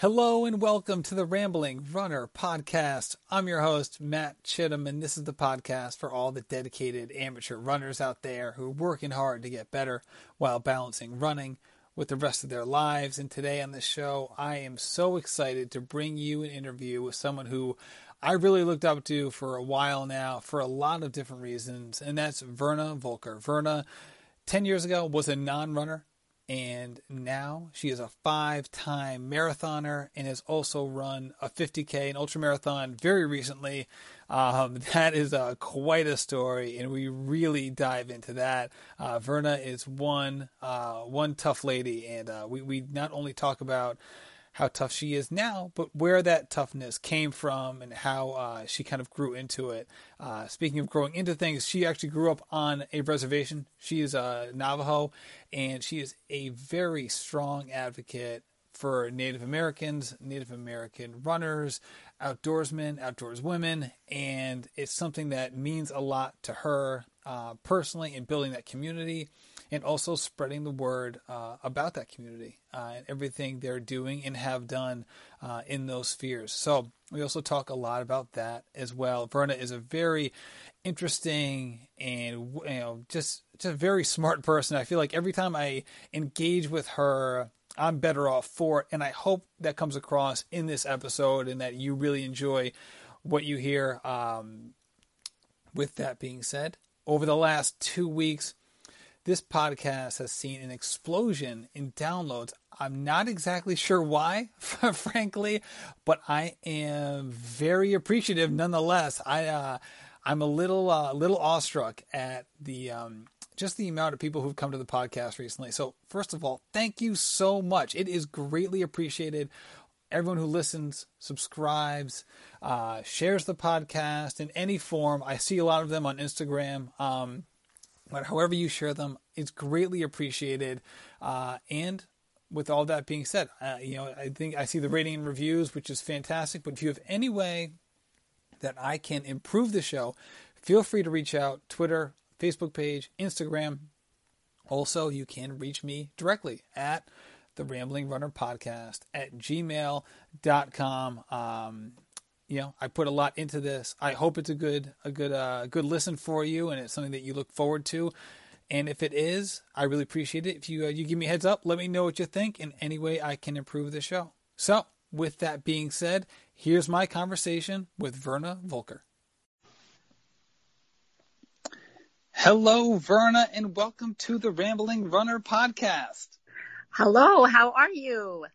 Hello and welcome to the Rambling Runner podcast. I'm your host, Matt Chittum, and this is the podcast for all the dedicated amateur runners out there who are working hard to get better while balancing running with the rest of their lives. And today on the show, I am so excited to bring you an interview with someone who I really looked up to for a while now for a lot of different reasons, and that's Verna Volker. Verna, 10 years ago, was a non runner and now she is a five-time marathoner and has also run a 50k and ultra marathon very recently. Um, that is uh, quite a story, and we really dive into that. Uh, Verna is one uh, one tough lady, and uh, we we not only talk about how tough she is now, but where that toughness came from and how uh, she kind of grew into it. Uh, speaking of growing into things, she actually grew up on a reservation. She is a Navajo, and she is a very strong advocate for Native Americans, Native American runners, outdoorsmen, outdoors women, and it's something that means a lot to her uh, personally in building that community and also spreading the word uh, about that community uh, and everything they're doing and have done uh, in those spheres. So we also talk a lot about that as well. Verna is a very interesting and you know just just a very smart person. I feel like every time I engage with her, I'm better off for it, and I hope that comes across in this episode and that you really enjoy what you hear. Um, with that being said, over the last two weeks, this podcast has seen an explosion in downloads. I'm not exactly sure why, frankly, but I am very appreciative nonetheless. I uh, I'm a little uh, little awestruck at the um, just the amount of people who've come to the podcast recently. So first of all, thank you so much. It is greatly appreciated. Everyone who listens, subscribes, uh, shares the podcast in any form. I see a lot of them on Instagram. Um, but however you share them, it's greatly appreciated. Uh, and with all that being said, uh, you know, I think I see the rating and reviews, which is fantastic. But if you have any way that I can improve the show, feel free to reach out. Twitter, Facebook page, Instagram. Also, you can reach me directly at the Rambling Runner Podcast at gmail.com. Um, you know, I put a lot into this. I hope it's a good a good uh, good listen for you, and it's something that you look forward to. And if it is, I really appreciate it. If you uh, you give me heads up, let me know what you think, and any way I can improve the show. So, with that being said, here's my conversation with Verna Volker. Hello, Verna, and welcome to the Rambling Runner podcast. Hello, how are you?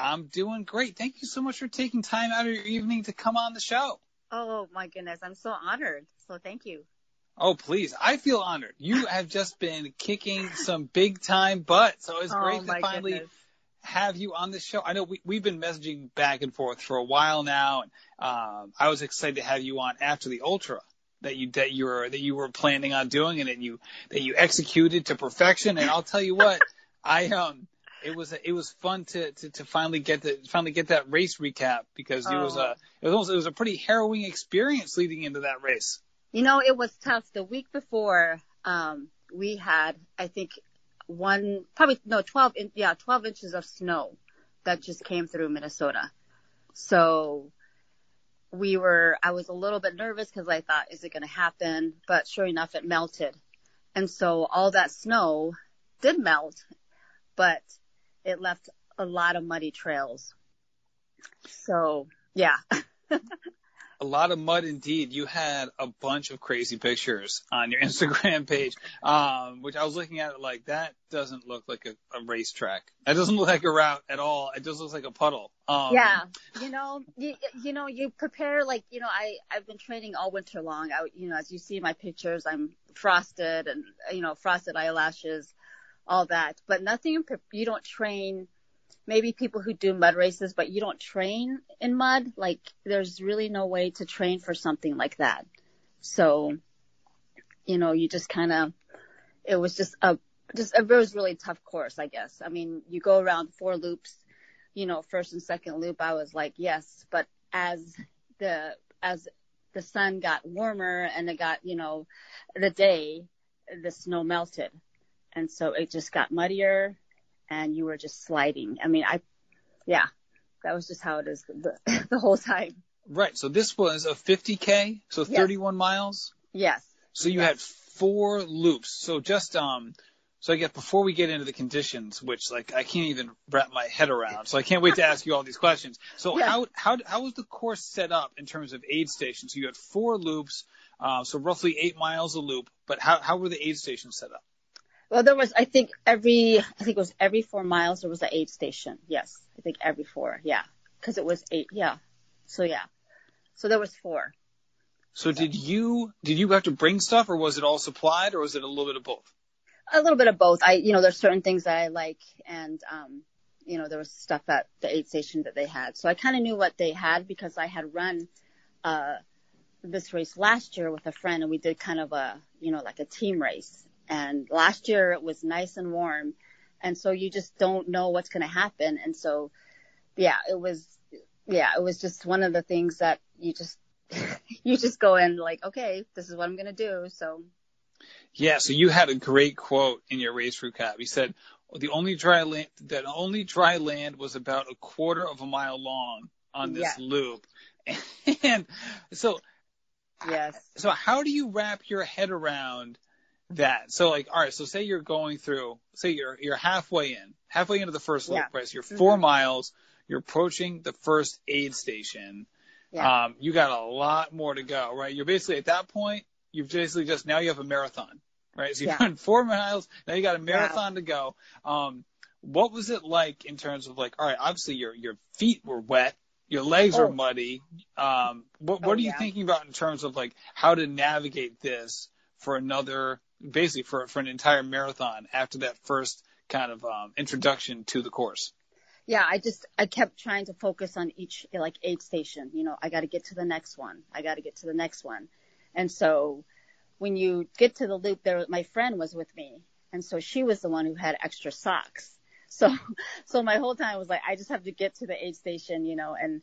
I'm doing great. Thank you so much for taking time out of your evening to come on the show. Oh my goodness, I'm so honored. So thank you. Oh please, I feel honored. You have just been kicking some big time butt, so it's great oh, to finally goodness. have you on the show. I know we we've been messaging back and forth for a while now, and um, I was excited to have you on after the ultra that you that you were that you were planning on doing, and that you that you executed to perfection. And I'll tell you what, I um it was it was fun to, to, to finally get the finally get that race recap because it was a oh. it was almost, it was a pretty harrowing experience leading into that race. You know, it was tough. The week before, um, we had I think one probably no twelve in, yeah twelve inches of snow that just came through Minnesota. So we were I was a little bit nervous because I thought is it going to happen, but sure enough it melted, and so all that snow did melt, but it left a lot of muddy trails. So yeah. a lot of mud indeed. You had a bunch of crazy pictures on your Instagram page, um, which I was looking at it like that doesn't look like a, a racetrack. That doesn't look like a route at all. It just looks like a puddle. Um, yeah, you know, you, you know, you prepare like you know, I I've been training all winter long. I you know, as you see my pictures, I'm frosted and you know, frosted eyelashes all that, but nothing, you don't train, maybe people who do mud races, but you don't train in mud. Like there's really no way to train for something like that. So, you know, you just kind of, it was just a, just a, it was really tough course, I guess. I mean, you go around four loops, you know, first and second loop, I was like, yes, but as the, as the sun got warmer and it got, you know, the day, the snow melted and so it just got muddier and you were just sliding. I mean, I, yeah, that was just how it is the, the whole time. Right. So this was a 50k, so Yes. 31 miles. Yes. So you Yes. had four loops. So just um, so I guess before we get into the conditions, which like I can't even wrap my head around, so I can't wait to ask you all these questions. So Yeah. how how how was the course set up in terms of aid stations? So you had four loops, uh, so roughly eight miles a loop. But how how were the aid stations set up? Well, there was, I think every, I think it was every four miles there was an aid station. Yes. I think every four. Yeah. Cause it was eight. Yeah. So yeah. So there was four. So did you did you have to bring stuff, or was it all supplied, or was it a little bit of both? A little bit of both. I, you know, there's certain things that I like and, um, you know, there was stuff at the aid station that they had. So I kind of knew what they had because I had run, uh, this race last year with a friend and we did kind of a, you know, like a team race. And last year it was nice and warm. And so you just don't know what's going to happen. And so, yeah, it was, yeah, it was just one of the things that you just, you just go in like, okay, this is what I'm going to do. So Yeah, so you had a great quote in your race recap. You said the only dry land that only dry land was about a quarter of a mile long on this loop. And so yes. so how do you wrap your head around that? So like all right, so say you're going through say you're you're halfway in, halfway into the first loop, Yeah. you're 4 Mhm. miles, you're approaching the first aid station. Yeah. Um, you got a lot more to go, right? You're basically at that point, you've basically just now you have a marathon, right? So you've Yeah. run four miles, now you got a marathon to go. Um, what was it like in terms of like, all right, obviously your your feet were wet, your legs were Oh. muddy. Um, what Oh, what are you yeah. thinking about in terms of like how to navigate this for another, basically for for an entire marathon after that first kind of um, introduction to the course? yeah, I just I kept trying to focus on each like aid station. You know, I got to get to the next one. I got to get to the next one. And so when you get to the loop, there my friend was with me, and so she was the one who had extra socks. So so my whole time was like I just have to get to the aid station, you know, and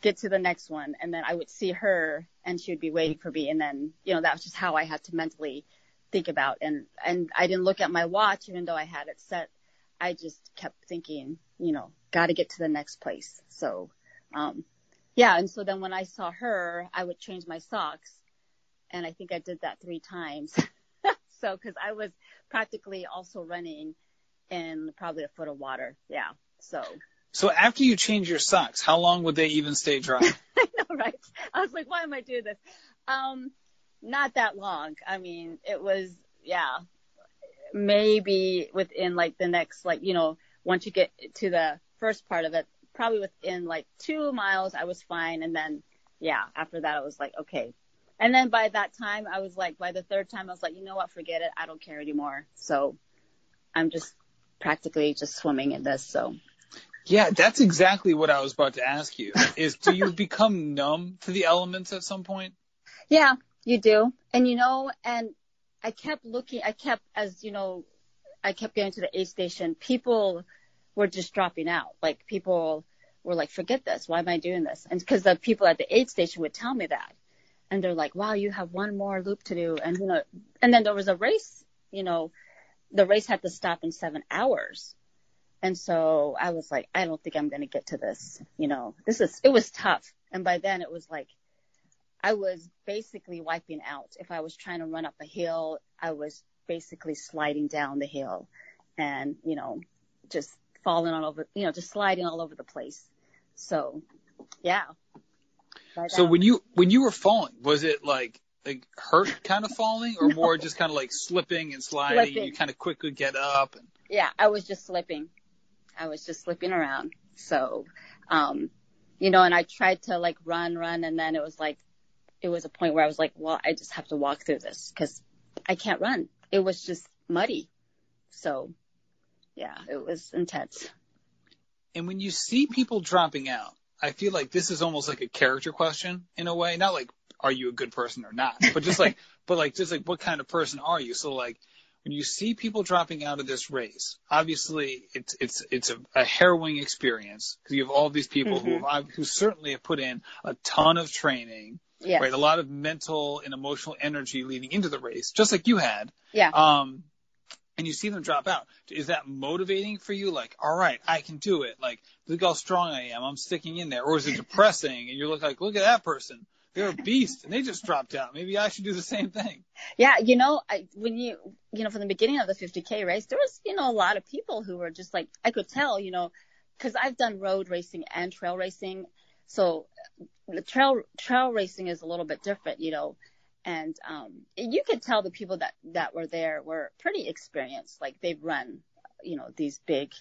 get to the next one, and then I would see her, and she would be waiting for me, and then you know that was just how I had to mentally think about and and I didn't look at my watch even though I had it set I just kept thinking, you know, got to get to the next place. So, um, yeah. And so then when I saw her, I would change my socks. And I think I did that three times. so, cause I was practically also running in probably a foot of water. Yeah. So, So after you change your socks, how long would they even stay dry? I know, right? I was like, why am I doing this? Um, not that long. I mean, it was, yeah, maybe within like the next, like, you know, once you get to the first part of it, probably within like two miles, I was fine. And then, yeah, after that, I was like, okay. And then by that time, I was like, by the third time, I was like, you know what? Forget it. I don't care anymore. So I'm just practically just swimming in this. So Yeah, that's exactly what I was about to ask you. Is do you become numb to the elements at some point? Yeah, you do. And you know, and I kept looking, I kept, as you know, I kept getting to the aid station. People were just dropping out. Like people were like, forget this. Why am I doing this? And because the people at the aid station would tell me that. And they're like, wow, you have one more loop to do. And you know, and then there was a race, you know, the race had to stop in seven hours. And so I was like, I don't think I'm going to get to this. You know, this is, it was tough. And by then it was like, I was basically wiping out. If I was trying to run up a hill, I was basically sliding down the hill and, you know, just falling all over, you know, just sliding all over the place. So, yeah. So when you when you were falling, was it like like hurt kind of falling, or more just kind of like slipping and sliding? And you kind of quickly get up. And, yeah, I was just slipping. I was just slipping around. So, um, you know, and I tried to like run, run, and then it was like, it was a point where I was like, well, I just have to walk through this because I can't run. It was just muddy. So, yeah, it was intense. and when you see people dropping out, I feel like this is almost like a character question in a way. Not like are you a good person or not, but just like but like just like what kind of person are you? So like when you see people dropping out of this race, obviously it's it's it's a, a harrowing experience because you have all these people who mm-hmm. have, who certainly have put in a ton of training, Yeah. right? A lot of mental and emotional energy leading into the race, just like you had. Yeah. Um, and you see them drop out, is that motivating for you? Like, all right, I can do it. Like, look how strong I am. I'm sticking in there. Or is it depressing and you look like, look at that person. They're a beast and they just dropped out. Maybe I should do the same thing. Yeah, you know, I, when you, you know, from the beginning of the 50k race, there was, you know, a lot of people who were just like, I could tell, you know, because I've done road racing and trail racing, so the trail trail racing is a little bit different, you know, and um, you could tell the people that that were there were pretty experienced, like they've run, you know, these big,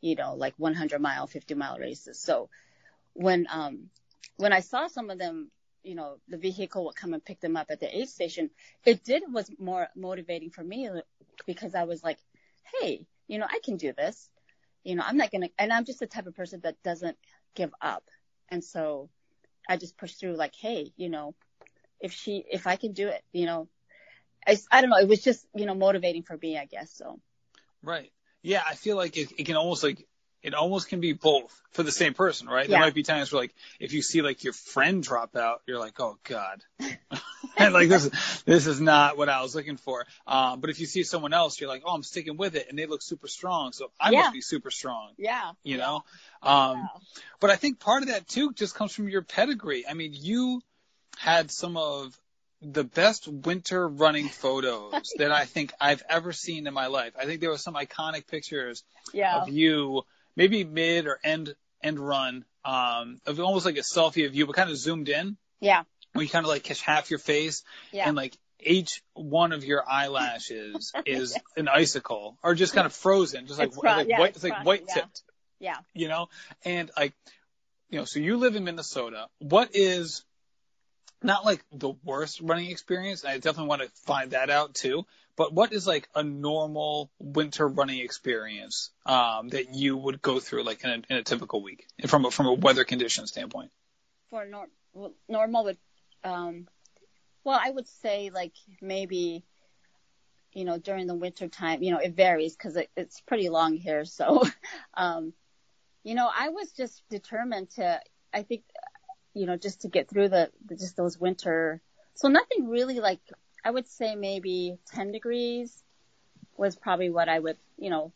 you know, like 100 mile, 50 mile races. So when um when I saw some of them you know, the vehicle would come and pick them up at the aid station, it did was more motivating for me because I was like, hey, you know, I can do this. You know, I'm not gonna, and I'm just the type of person that doesn't give up. And so I just pushed through like, hey, you know, if she, if I can do it, you know, I, I don't know, it was just, you know, motivating for me, I guess. So. Right. Yeah. I feel like it, it can almost like it almost can be both for the same person, right? Yeah. There might be times where like if you see like your friend drop out, you're like, oh god, and like this this is not what I was looking for. Um, but if you see someone else, you're like, oh, I'm sticking with it, and they look super strong, so I Yeah. must be super strong. Yeah. You know, um, Yeah. but I think part of that too just comes from your pedigree. I mean, you had some of the best winter running photos that I think I've ever seen in my life. I think there were some iconic pictures Yeah. of you, maybe mid or end end run, um, of almost like a selfie of you, but kind of zoomed in, Yeah. where you kind of like catch half your face, Yeah. and like each one of your eyelashes is an icicle, or just kind of frozen, just like, It's like yeah, white, it's it's like white yeah. tipped, Yeah. you know, and like, you know, so you live in Minnesota. What is not like the worst running experience? I definitely want to find that out too. But what is like a normal winter running experience um, that you would go through like in a, in a typical week from a, from a weather condition standpoint? for nor- well, normal would um well i would say like maybe you know during the winter time you know it varies because it, it's pretty long here so um you know i was just determined to i think you know just to get through the, the just those winter so nothing really like i would say maybe 10 degrees was probably what i would you know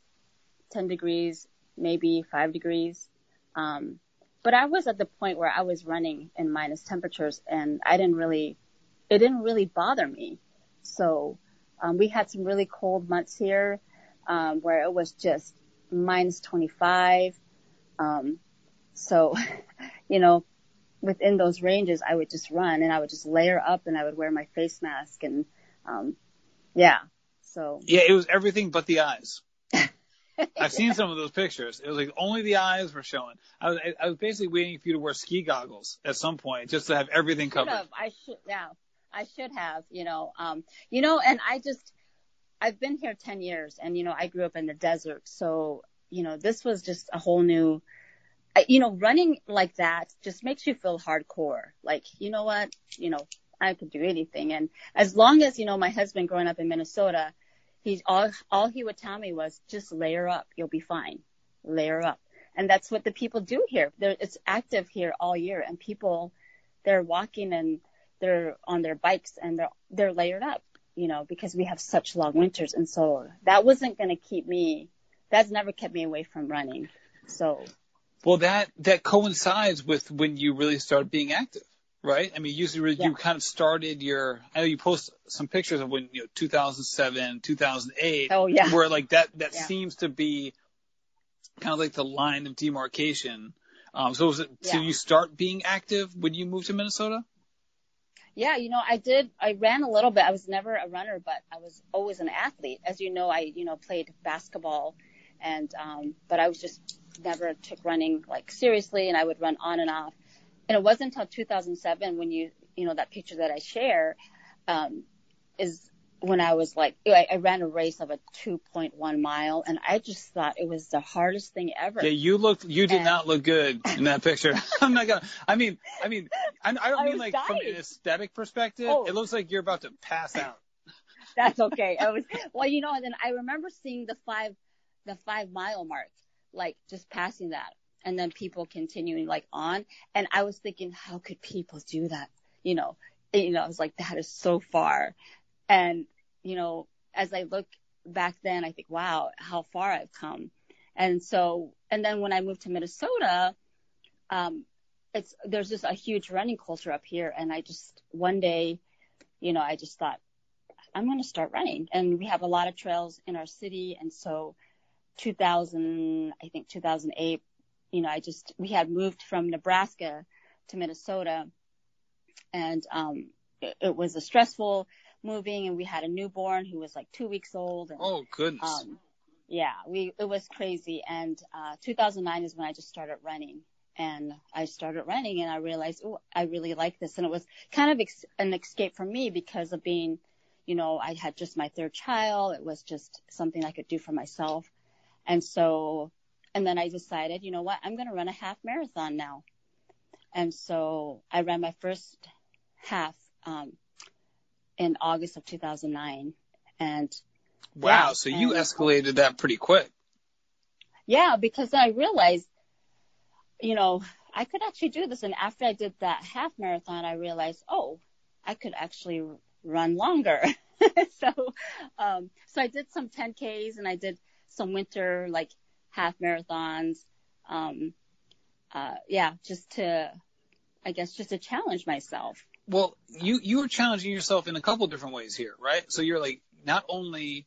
10 degrees maybe 5 degrees um but I was at the point where I was running in minus temperatures and I didn't really, it didn't really bother me. So, um, we had some really cold months here, um, where it was just minus 25. Um, so, you know, within those ranges, I would just run and I would just layer up and I would wear my face mask and, um, yeah. So, Yeah, it was everything but the eyes. I've seen some of those pictures. It was like only the eyes were showing. I was I was basically waiting for you to wear ski goggles at some point just to have everything should covered. have. I should. Yeah, I should have. You know. Um. You know, and I just, I've been here ten years, and you know, I grew up in the desert, so you know, this was just a whole new. You know, running like that just makes you feel hardcore. Like, you know what? You know, I could do anything, and as long as you know, my husband growing up in Minnesota, he's all all he would tell me was just layer up, you'll be fine, layer up, and that's what the people do here. They're, it's active here all year, and people they're walking and they're on their bikes and they're they're layered up, you know, because we have such long winters, and so that wasn't going to keep me. That's never kept me away from running. So Well, that that coincides with when you really start being active, right? I mean, usually Yeah. you kind of started your. I know you post some pictures of when you know 2007, 2008, Oh, yeah. where like that that Yeah. seems to be kind of like the line of demarcation. Um, so was it? So you start being active when you moved to Minnesota? Yeah, you know, I did. I ran a little bit. I was never a runner, but I was always an athlete. As you know, I you know played basketball, and um, but I was just never took running like seriously, and I would run on and off. And it wasn't until 2007 when you you know that picture that I share, um, is when I was like I, I ran a race of a 2.1 mile, and I just thought it was the hardest thing ever. Yeah, you looked. You did And- not look good in that picture. I'm not gonna. I mean, I mean, I, I don't I mean like from an aesthetic perspective. Oh. It looks like you're about to pass out. That's okay. I was well, you know, and then I remember seeing the five, the five mile mark, like just passing that, and then people continuing like on, and I was thinking, how could people do that? You know, you know, I was like, that is so far, and you know, as I look back then I think, wow, how far I've come. And so, and then when I moved to Minnesota, um, it's, there's just a huge running culture up here. And I just, one day, you know, I just thought, I'm going to start running. And we have a lot of trails in our city. And so 2000, I think 2008, you know, I just, we had moved from Nebraska to Minnesota and, um, it, it was a stressful moving and we had a newborn who was like two weeks old. And, oh goodness. Um, yeah, we, it was crazy. And, uh, 2009 is when I just started running and I started running and I realized, oh, I really like this. And it was kind of ex- an escape for me because of being, you know, I had just my third child. It was just something I could do for myself. And so, and then I decided, you know what, I'm going to run a half marathon now. And so I ran my first half, um, in August of 2009. And wow, yeah, so you escalated that pretty quick. Yeah, because I realized you know, I could actually do this. And after I did that half marathon, I realized, oh, I could actually run longer. so, um, so I did some 10Ks and I did some winter, like half marathons. Um, uh, yeah, just to, I guess, just to challenge myself. Well, you, you were challenging yourself in a couple different ways here, right? So you're like, not only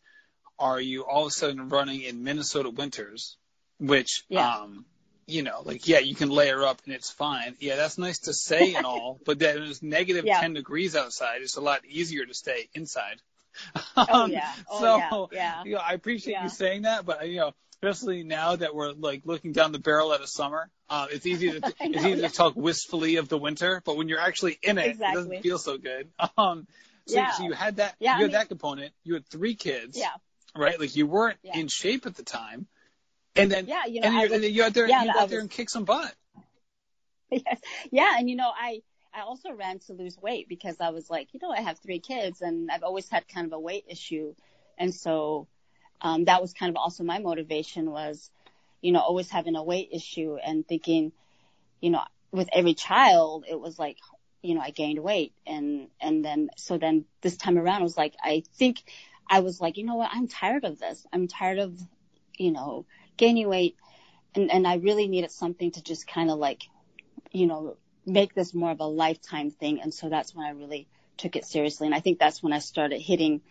are you all of a sudden running in Minnesota winters, which, yeah. um, you know, like, yeah, you can layer up and it's fine. Yeah, that's nice to say and all, but then it's negative yeah. 10 degrees outside. It's a lot easier to stay inside. oh, yeah. Oh, so, yeah. yeah. You know, I appreciate yeah. you saying that, but, you know, especially now that we're like looking down the barrel at a summer, uh, it's easy to, know, it's easy yeah. to talk wistfully of the winter, but when you're actually in it, exactly. it doesn't feel so good. Um, so, yeah. so you had that, yeah, you had I mean, that component. You had three kids. Yeah. Right? Like you weren't in shape at the time. And then, yeah, you know, and, was, and then you out there, yeah, you got there and kick some butt. Yes. Yeah. And you know, I, I also ran to lose weight because I was like, you know, I have three kids and I've always had kind of a weight issue. And so, um, that was kind of also my motivation was, you know, always having a weight issue and thinking, you know, with every child, it was like, you know, I gained weight and, and then, so then this time around, I was like, I think I was like, you know what? I'm tired of this. I'm tired of, you know, gaining weight and, and I really needed something to just kind of like, you know, make this more of a lifetime thing. And so that's when I really took it seriously. And I think that's when I started hitting,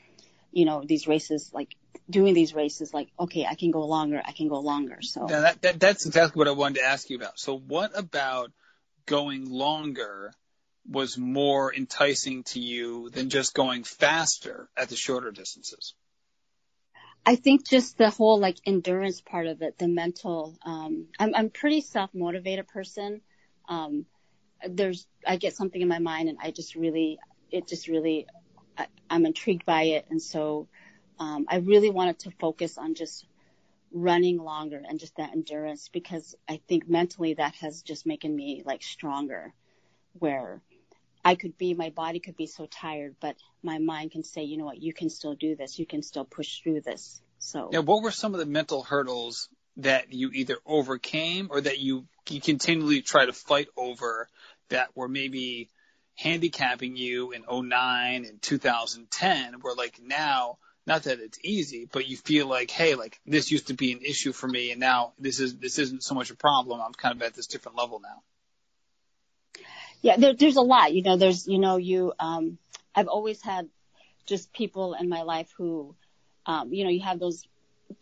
you know, these races, like doing these races, like, okay, I can go longer. I can go longer. So yeah, that, that, that's exactly what I wanted to ask you about. So what about going longer was more enticing to you than just going faster at the shorter distances? I think just the whole like endurance part of it, the mental, um, I'm, I'm pretty self-motivated person. Um, there's, I get something in my mind and I just really, it just really, I, I'm intrigued by it. And so, um, I really wanted to focus on just running longer and just that endurance because I think mentally that has just making me like stronger where I could be, my body could be so tired, but my mind can say, you know what, you can still do this. You can still push through this. So. Yeah. What were some of the mental hurdles that you either overcame or that you, you continually try to fight over that were maybe handicapping you in 09 and 2010 where like now, not that it's easy, but you feel like, hey, like this used to be an issue for me and now this is, this isn't so much a problem. I'm kind of at this different level now. Yeah, there, there's a lot. You know, there's, you know, you, um, I've always had just people in my life who, um, you know, you have those,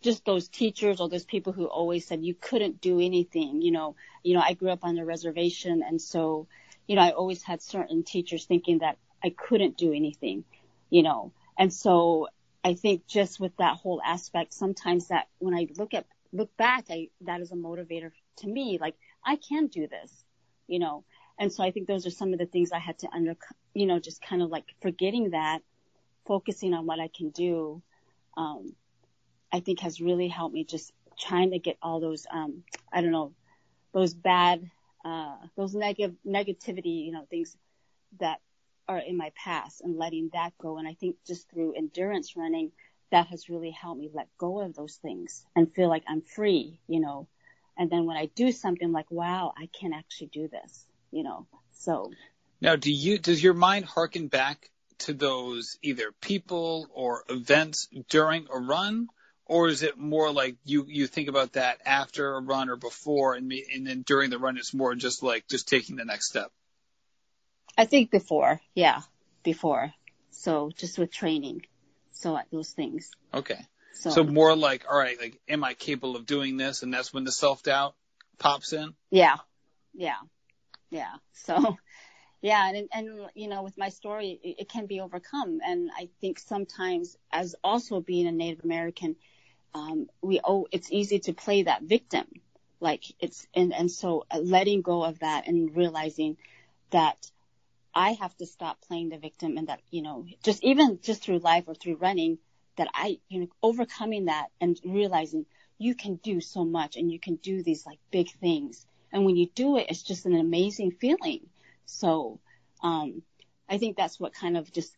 just those teachers or those people who always said you couldn't do anything. You know, you know, I grew up on a reservation, and so, you know, I always had certain teachers thinking that I couldn't do anything. You know, and so I think just with that whole aspect, sometimes that when I look at look back, I that is a motivator to me. Like I can do this. You know, and so I think those are some of the things I had to under, you know, just kind of like forgetting that, focusing on what I can do, um, I think has really helped me just trying to get all those, um, I don't know, those bad, uh, those negative, negativity, you know, things that are in my past and letting that go. And I think just through endurance running, that has really helped me let go of those things and feel like I'm free, you know. And then when I do something like, wow, I can actually do this you know. So now, do you does your mind harken back to those either people or events during a run, or is it more like you you think about that after a run or before, and me, and then during the run it's more just like just taking the next step? I think before, yeah, before. So just with training, so those things. Okay. So, so more like, all right, like, am I capable of doing this? And that's when the self doubt pops in. Yeah, yeah, yeah. So, yeah, and and you know, with my story, it, it can be overcome. And I think sometimes, as also being a Native American, um, we oh, it's easy to play that victim. Like it's and and so uh, letting go of that and realizing that I have to stop playing the victim and that you know just even just through life or through running that I you know overcoming that and realizing you can do so much and you can do these like big things and when you do it it's just an amazing feeling so um I think that's what kind of just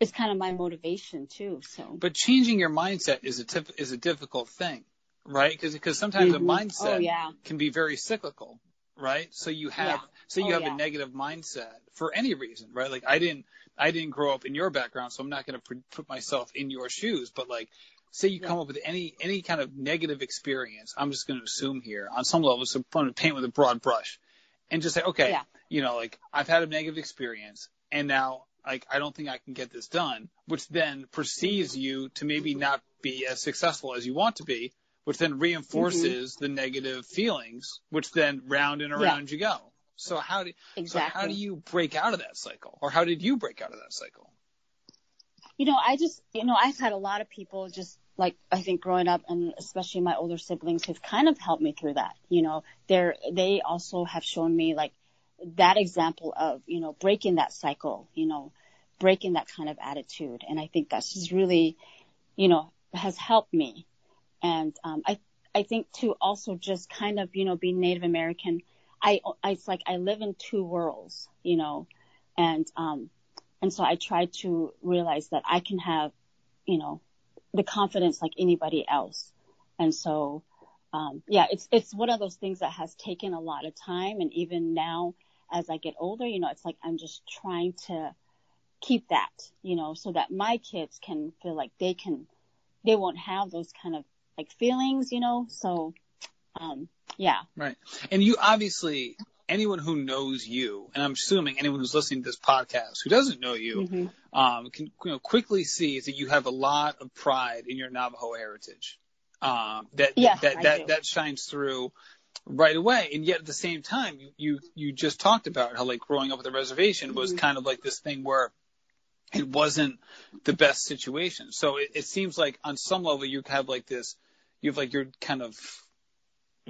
it's kind of my motivation too. So, but changing your mindset is a tip, is a difficult thing, right? Because because sometimes mm-hmm. a mindset oh, yeah. can be very cyclical, right? So you have yeah. so you oh, have yeah. a negative mindset for any reason, right? Like I didn't I didn't grow up in your background, so I'm not going to put myself in your shoes, but like say you come up with any any kind of negative experience, I'm just going to assume here on some level, so I'm going to paint with a broad brush, and just say, okay, you know, like I've had a negative experience, and now like I don't think I can get this done, which then perceives you to maybe not be as successful as you want to be, which then reinforces mm-hmm. the negative feelings, which then round and around yeah. you go. So how do exactly. so how do you break out of that cycle, or how did you break out of that cycle? You know, I just you know I've had a lot of people just like I think growing up, and especially my older siblings, have kind of helped me through that. You know, they're they also have shown me like that example of, you know, breaking that cycle, you know, breaking that kind of attitude. And I think that's just really, you know, has helped me. And, um, I, I think to also just kind of, you know, being Native American, I, I, it's like I live in two worlds, you know, and, um, and so I try to realize that I can have, you know, the confidence like anybody else. And so, um, yeah, it's, it's one of those things that has taken a lot of time. And even now, as I get older, you know, it's like I'm just trying to keep that, you know, so that my kids can feel like they can, they won't have those kind of like feelings, you know, so, um, yeah. Right. And you obviously, anyone who knows you, and I'm assuming anyone who's listening to this podcast who doesn't know you, mm-hmm. um, can you know, quickly see that you have a lot of pride in your Navajo heritage. Um, that, yes, that, that, that shines through right away. And yet at the same time, you, you, you just talked about how like growing up with a reservation was mm-hmm. kind of like this thing where it wasn't the best situation. So it, it seems like on some level you have like this, you have like you're kind of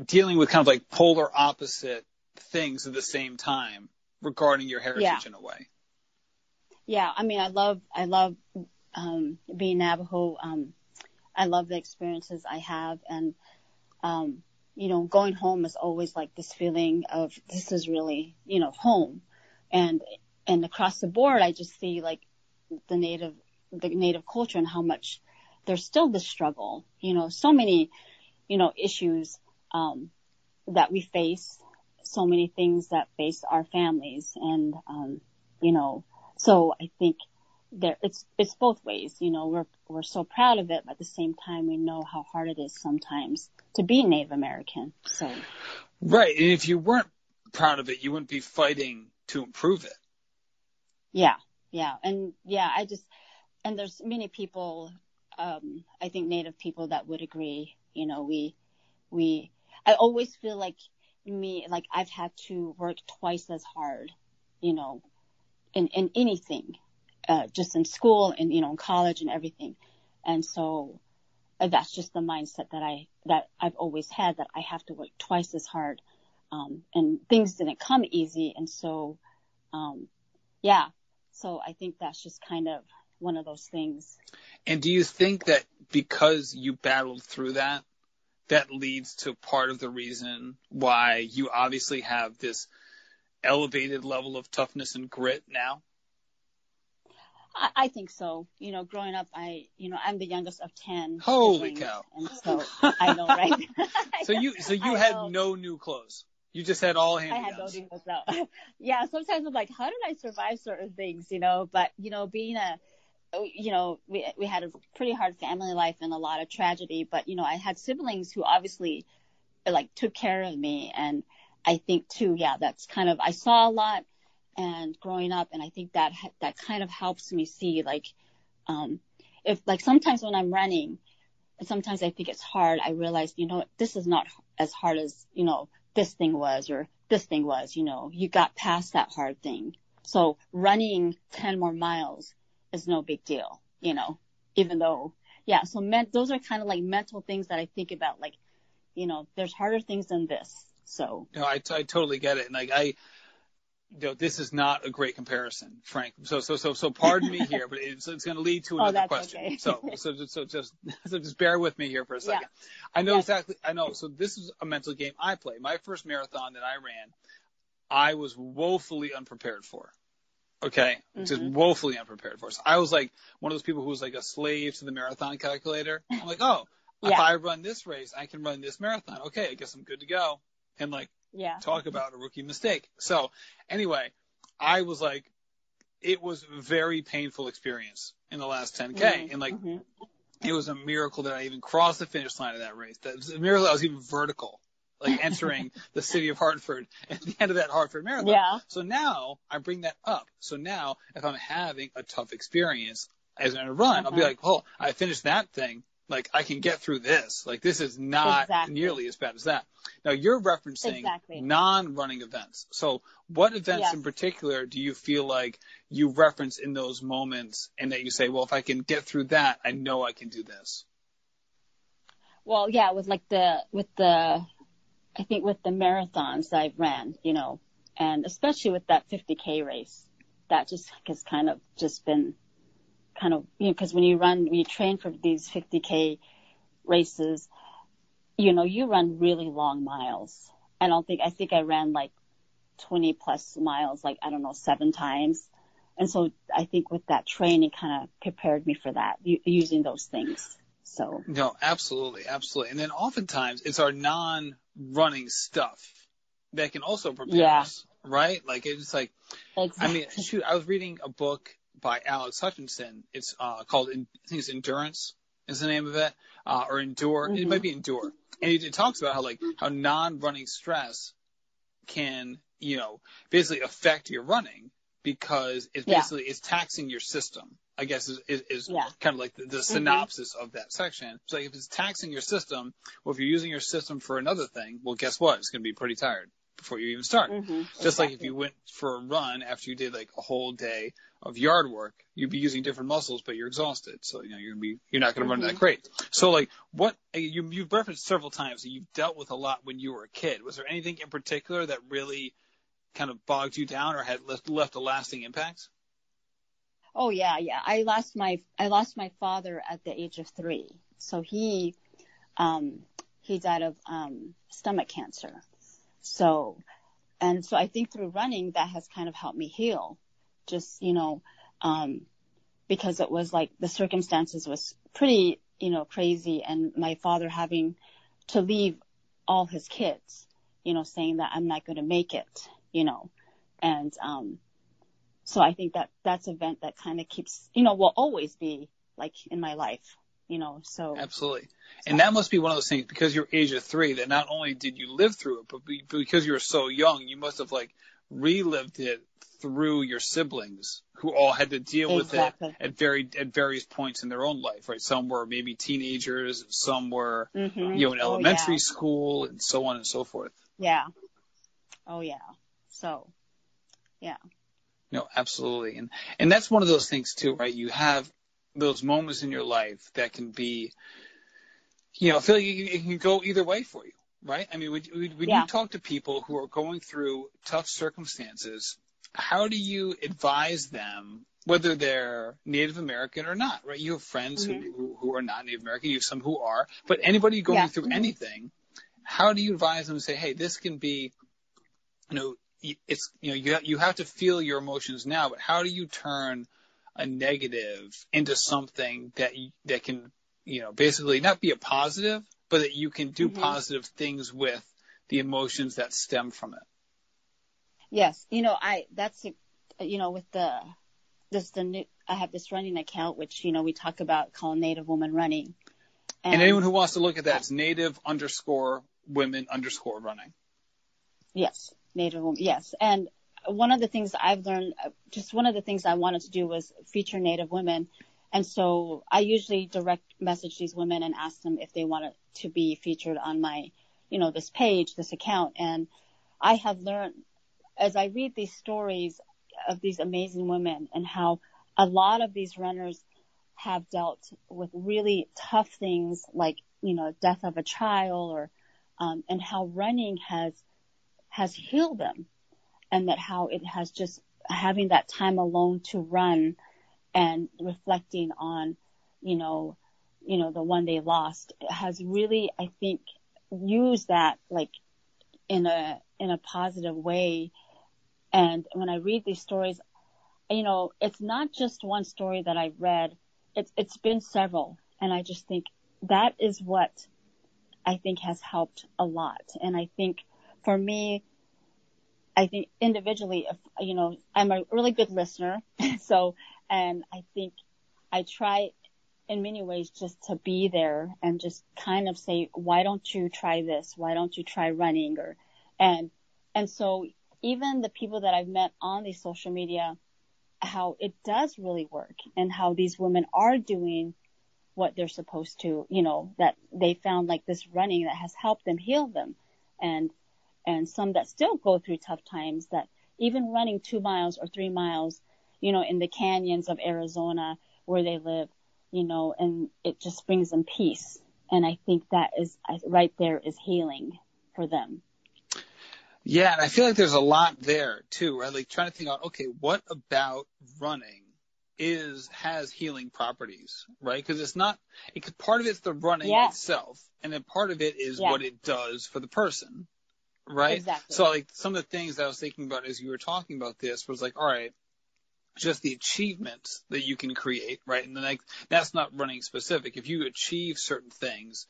dealing with kind of like polar opposite things at the same time regarding your heritage yeah. in a way. Yeah, I mean, I love, I love um, being Navajo. Um, I love the experiences I have, and um, you know, going home is always like this feeling of this is really, you know, home. And, and across the board, I just see like the native, the native culture and how much there's still this struggle, you know, so many, you know, issues, um, that we face, so many things that face our families. And, um, you know, so I think there, it's, it's both ways, you know, we're, we're so proud of it, but at the same time, we know how hard it is sometimes to be Native American. So. Right. And if you weren't proud of it, you wouldn't be fighting to improve it. Yeah. Yeah. And yeah, I just, and there's many people, um, I think Native people that would agree, you know, we, we, I always feel like me, like I've had to work twice as hard, you know, in, in anything, uh, just in school and, you know, in college and everything. And so uh, that's just the mindset that I that I've always had that I have to work twice as hard. Um, and things didn't come easy, and so um, yeah. So I think that's just kind of one of those things. And do you think that because you battled through that, that leads to part of the reason why you obviously have this elevated level of toughness and grit now? I, I think so. You know, growing up, I, you know, I'm the youngest of 10. Holy cow. And so I know, right? so you, so you I had know. no new clothes. You just had all hand I had no demons no. yeah, sometimes I'm like, how did I survive certain things, you know? But you know, being a you know, we we had a pretty hard family life and a lot of tragedy, but you know, I had siblings who obviously like took care of me and I think too, yeah, that's kind of I saw a lot and growing up and I think that that kind of helps me see like um if like sometimes when I'm running sometimes I think it's hard, I realize, you know, this is not as hard as, you know, this thing was or this thing was, you know, you got past that hard thing. So running 10 more miles is no big deal, you know, even though, yeah, so men, those are kind of like mental things that I think about, like, you know, there's harder things than this. So. No, I, I totally get it. And like, I, you know, this is not a great comparison, Frank. So, so, so, so pardon me here, but it's, it's going to lead to oh, another oh, question. Okay. so, so, so just, so just bear with me here for a second. Yeah. I know yes. exactly, I know. So this is a mental game I play. My first marathon that I ran, I was woefully unprepared for. Okay. Mm-hmm. Just woefully unprepared for. So I was like one of those people who was like a slave to the marathon calculator. I'm like, oh, yeah. if I run this race, I can run this marathon. Okay. I guess I'm good to go. And like, yeah. talk about a rookie mistake. So anyway, I was like, it was a very painful experience in the last 10K. Mm-hmm. And like, mm-hmm. it was a miracle that I even crossed the finish line of that race. That was a miracle I was even vertical, like entering the city of Hartford at the end of that Hartford marathon. Yeah. So now I bring that up. So now if I'm having a tough experience as in a run, uh-huh. I'll be uh-huh. like, well, I finished that thing like I can get through this. Like this is not exactly. nearly as bad as that. Now you're referencing exactly. non-running events. So what events yes. in particular do you feel like you reference in those moments and that you say, well, if I can get through that, I know I can do this? Well, yeah, with like the, with the, I think with the marathons I've ran, you know, and especially with that 50k race, that just has kind of just been kind of, you know, because when you run, when you train for these 50k races, you know, you run really long miles. And I don't think, I think I ran like 20 plus miles, like, I don't know, seven times. And so I think with that training kind of prepared me for that, using those things. So. No, absolutely, absolutely. And then oftentimes it's our non-running stuff that can also prepare yeah. us, right? Like it's like, exactly. I mean, shoot, I was reading a book by Alex Hutchinson. It's uh, called, I think it's Endurance is the name of it, uh, or Endure. Mm-hmm. It might be Endure. And it, it talks about how like how non-running stress can, you know, basically affect your running because it's basically yeah. it's taxing your system. I guess is is, is yeah. kind of like the, the mm-hmm. synopsis mm-hmm. of that section. So like if it's taxing your system, well, if you're using your system for another thing, well, guess what? It's going to be pretty tired before you even start. Mm-hmm, Just exactly. like if you went for a run after you did like a whole day of yard work, you'd be using different muscles, but you're exhausted. So, you know, you're gonna be, you're not gonna mm-hmm. run that great. So like what, you, you've referenced several times that you've dealt with a lot when you were a kid. Was there anything in particular that really kind of bogged you down or had left, left a lasting impact? Oh yeah, yeah. I lost my, I lost my father at the age of three. So he, um, he died of, um, stomach cancer. So, and so I think through running that has kind of helped me heal. Just, you know, um, because it was like the circumstances was pretty, you know, crazy and my father having to leave all his kids, you know, saying that I'm not going to make it, you know, and, um, so I think that that's event that kind of keeps, you know, will always be like in my life you know, so. Absolutely. And that must be one of those things because you're age of three that not only did you live through it, but because you were so young, you must have like relived it through your siblings who all had to deal exactly. with it at very, at various points in their own life, right? Some were maybe teenagers, some were, mm-hmm. you know, in elementary oh, yeah. school and so on and so forth. Yeah. Oh yeah. So, yeah. No, absolutely. And, and that's one of those things too, right? You have those moments in your life that can be, you know, I feel like it can go either way for you, right? I mean, when, when yeah. you talk to people who are going through tough circumstances, how do you advise them, whether they're Native American or not, right? You have friends mm-hmm. who, who are not Native American, you have some who are, but anybody going yeah. through mm-hmm. anything, how do you advise them to say, hey, this can be, you know, it's, you know, you, you have to feel your emotions now, but how do you turn a negative into something that that can you know basically not be a positive, but that you can do mm-hmm. positive things with the emotions that stem from it. Yes, you know, I that's you know with the this the new I have this running account which you know we talk about called Native Woman Running. And, and anyone who wants to look at that, it's Native underscore Women underscore Running. Yes, Native Woman. Yes, and one of the things I've learned, just one of the things I wanted to do was feature Native women. And so I usually direct message these women and ask them if they wanted to be featured on my, you know, this page, this account. And I have learned as I read these stories of these amazing women and how a lot of these runners have dealt with really tough things like, you know, death of a child or, um, and how running has, has healed them and that how it has just having that time alone to run and reflecting on, you know, you know, the one they lost has really, I think, used that like in a, in a positive way. And when I read these stories, you know, it's not just one story that I've read. It's, it's been several. And I just think that is what I think has helped a lot. And I think for me, I think individually, if, you know, I'm a really good listener. so, and I think I try in many ways just to be there and just kind of say, why don't you try this? Why don't you try running? Or, and, and so even the people that I've met on these social media, how it does really work and how these women are doing what they're supposed to, you know, that they found like this running that has helped them heal them. And and some that still go through tough times that even running two miles or three miles, you know, in the canyons of Arizona where they live, you know, and it just brings them peace. And I think that is right there is healing for them. Yeah, and I feel like there's a lot there too, right? Like trying to think out, okay, what about running is has healing properties, right? Because it's not, it part of it's the running yeah. itself, and then part of it is yeah. what it does for the person, right? Exactly. So like some of the things that I was thinking about as you were talking about this was like, all right, just the achievements that you can create, right? And then like that's not running specific. If you achieve certain things,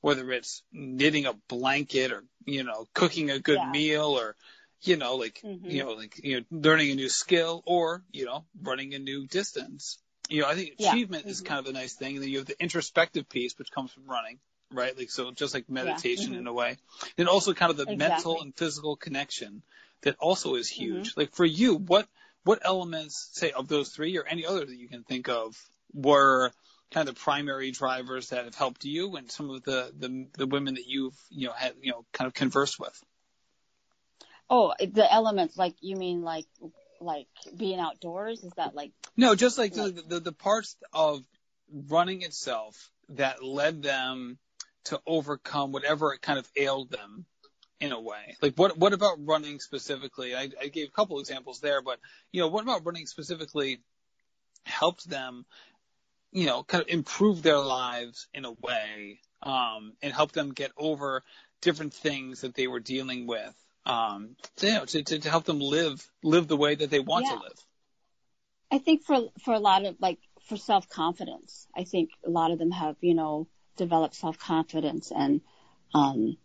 whether it's knitting a blanket or you know cooking a good yeah. meal or you know like mm-hmm. you know like you know learning a new skill or you know running a new distance. You know, I think achievement yeah. mm-hmm. is kind of a nice thing. And then you have the introspective piece, which comes from running, right? Like so, just like meditation yeah. mm-hmm. in a way. and also kind of the exactly. mental and physical connection that also is huge. Mm-hmm. Like for you, what what elements, say, of those three or any other that you can think of, were kind of the primary drivers that have helped you and some of the the, the women that you've you know had you know kind of conversed with? Oh, the elements like you mean like like being outdoors? Is that like no, just like, like the, the the parts of running itself that led them to overcome whatever it kind of ailed them in a way. Like what what about running specifically? I, I gave a couple examples there, but you know, what about running specifically helped them, you know, kind of improve their lives in a way, um, and help them get over different things that they were dealing with, um, to, you know, to, to, to help them live live the way that they want yeah. to live. I think for for a lot of like for self confidence, I think a lot of them have you know develop self confidence and um,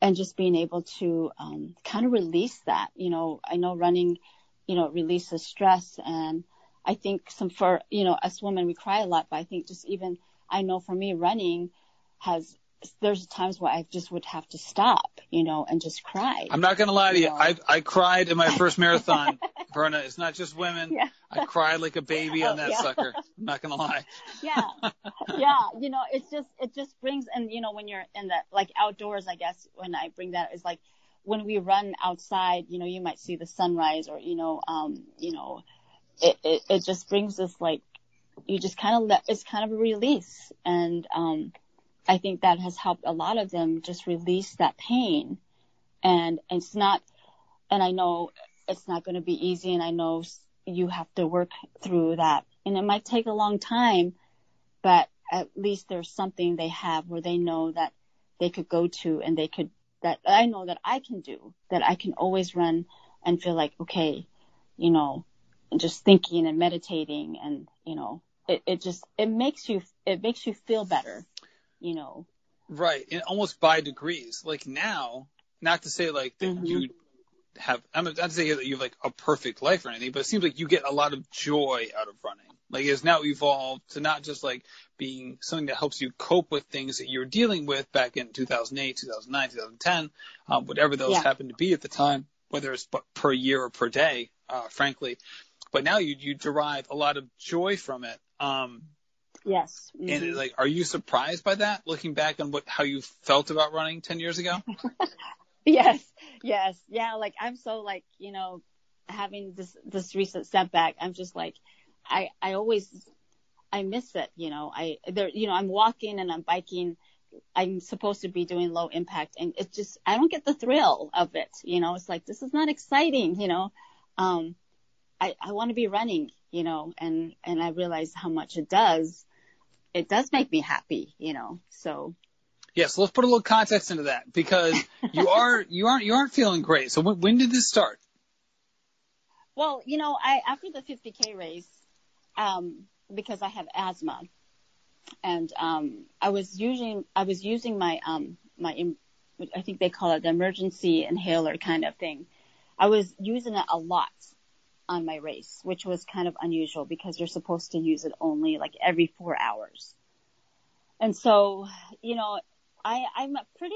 and just being able to um, kind of release that. You know, I know running, you know, releases stress, and I think some for you know us women we cry a lot, but I think just even I know for me running has there's times where I just would have to stop, you know, and just cry. I'm not gonna lie to you. you. I I cried in my first marathon, Verna. It's not just women. Yeah. I cried like a baby on that yeah. sucker. I'm not gonna lie. yeah, yeah. You know, it's just it just brings and you know when you're in the like outdoors, I guess when I bring that is like when we run outside, you know, you might see the sunrise or you know, um, you know, it it, it just brings this like you just kind of let it's kind of a release and um I think that has helped a lot of them just release that pain. And it's not, and I know it's not going to be easy and I know you have to work through that and it might take a long time, but at least there's something they have where they know that they could go to and they could, that I know that I can do, that I can always run and feel like, okay, you know, just thinking and meditating and, you know, it, it just, it makes you, it makes you feel better you know, Right, and almost by degrees. Like now, not to say like that Mhm. you have, I'm not to say that you have like a perfect life or anything, but it seems like you get a lot of joy out of running. Like it's now evolved to not just like being something that helps you cope with things that you're dealing with back in 2008, 2009, 2010, um, whatever those Yeah. happened to be at the time, whether it's per year or per day, uh, frankly. But now you you derive a lot of joy from it. Um, Yes. and Mhm. like, are you surprised by that? Looking back on what how you felt about running 10 years ago? Yes, yes, yeah. Like I'm so like you know having this this recent setback. I'm just like I I always I miss it. You know I there you know I'm walking and I'm biking. I'm supposed to be doing low impact, and it's just I don't get the thrill of it. You know, it's like this is not exciting. You know, um, I I want to be running. You know, and and I realize how much it does. It does make me happy. You know, so Yeah, so let's put a little context into that because you are you aren't you aren't feeling great. So when, when did this start? Well, you know, I after the 50k race, um, because I have asthma, and um, I was using I was using my um my I think they call it the emergency inhaler kind of thing. I was using it a lot on my race, which was kind of unusual because you're supposed to use it only like every four hours. And so, you know, I I'm a pretty.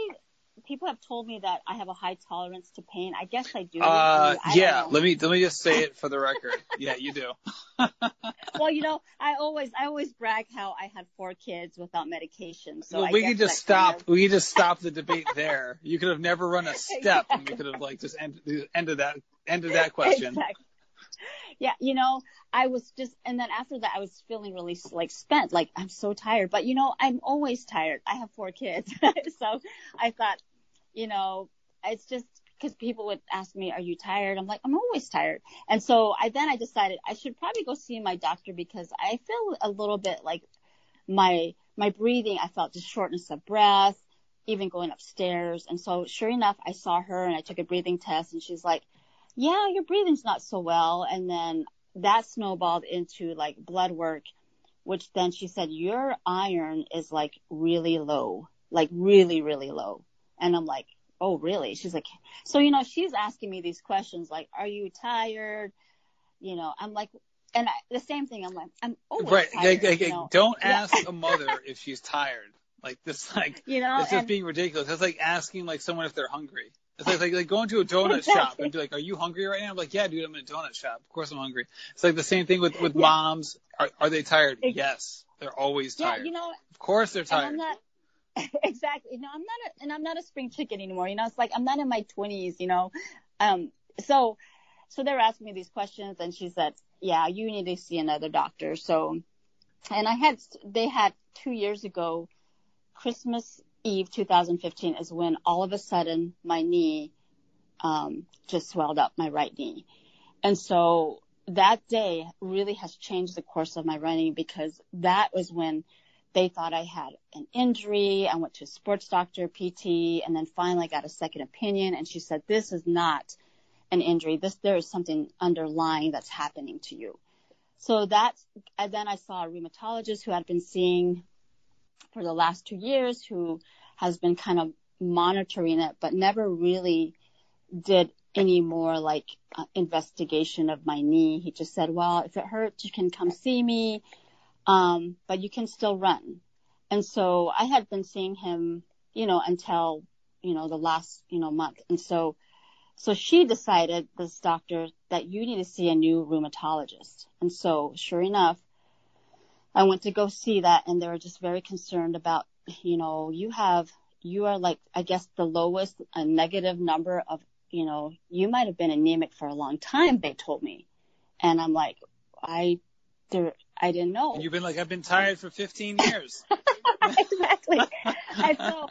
People have told me that I have a high tolerance to pain. I guess I do. Uh, I yeah, let me let me just say it for the record. Yeah, you do. well, you know, I always I always brag how I had four kids without medication. So well, we could just that kind stop. We could just stop the debate there. You could have never run a step, and we could have like just end, ended that ended that question. Exactly. Yeah, you know, I was just, and then after that, I was feeling really like spent. Like I'm so tired, but you know, I'm always tired. I have four kids, so I thought, you know, it's just because people would ask me, "Are you tired?" I'm like, I'm always tired. And so I then I decided I should probably go see my doctor because I feel a little bit like my my breathing. I felt just shortness of breath, even going upstairs. And so sure enough, I saw her and I took a breathing test, and she's like, "Yeah, your breathing's not so well." And then that snowballed into like blood work, which then she said your iron is like really low, like really really low. And I'm like, oh really? She's like, so you know, she's asking me these questions like, are you tired? You know, I'm like, and I, the same thing. I'm like, I'm always Right. tired. Like, like, you know, don't Yeah. ask a mother if she's tired. Like this, like you know, it's just and being ridiculous. It's like asking like someone if they're hungry. It's like like, like going to a donut shop and be like, "Are you hungry right now?" I'm like, "Yeah, dude, I'm in a donut shop. Of course I'm hungry." It's like the same thing with with Yeah. moms. Are are they tired? Ex- yes, they're always tired. yeah, tired. you know, of course they're and I'm tired. not exactly. No, I'm not, a, and I'm not a spring chicken anymore. You know, it's like I'm not in my 20s. You know, um, so so they're asking me these questions, and she said, "Yeah, you need to see another doctor." So, and I had they had two years ago, Christmas Eve 2015 is when all of a sudden my knee um, just swelled up, my right knee, and so that day really has changed the course of my running because that was when they thought I had an injury. I went to a sports doctor, PT, and then finally got a second opinion. And she said, this is not an injury. This, there is something underlying that's happening to you. So that's, and then I saw a rheumatologist who had been seeing for the last two years who has been kind of monitoring it, but never really did any more like uh, investigation of my knee. He just said, well, if it hurts, you can come see me um, but you can still run. And so I had been seeing him, you know, until, you know, the last, you know, month. And so, so she decided, this doctor, that you need to see a new rheumatologist. And so sure enough, I went to go see that and they were just very concerned about, you know, you have, you are like, I guess the lowest, a negative number of, you know, you might have been anemic for a long time, they told me. And I'm like, I, there, I didn't know. And You've been like, I've been tired for 15 years. exactly. And so,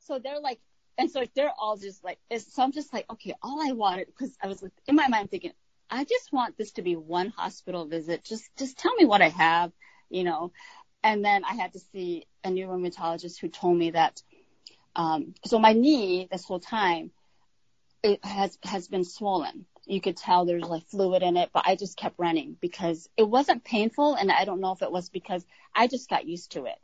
so they're like, and so they're all just like, it's, so I'm just like, okay, all I wanted, because I was like, in my mind thinking, I just want this to be one hospital visit. Just, just tell me what I have, you know. And then I had to see a new rheumatologist who told me that, um, so my knee this whole time, it has, has been swollen. You could tell there's like fluid in it, but I just kept running because it wasn't painful. And I don't know if it was because I just got used to it.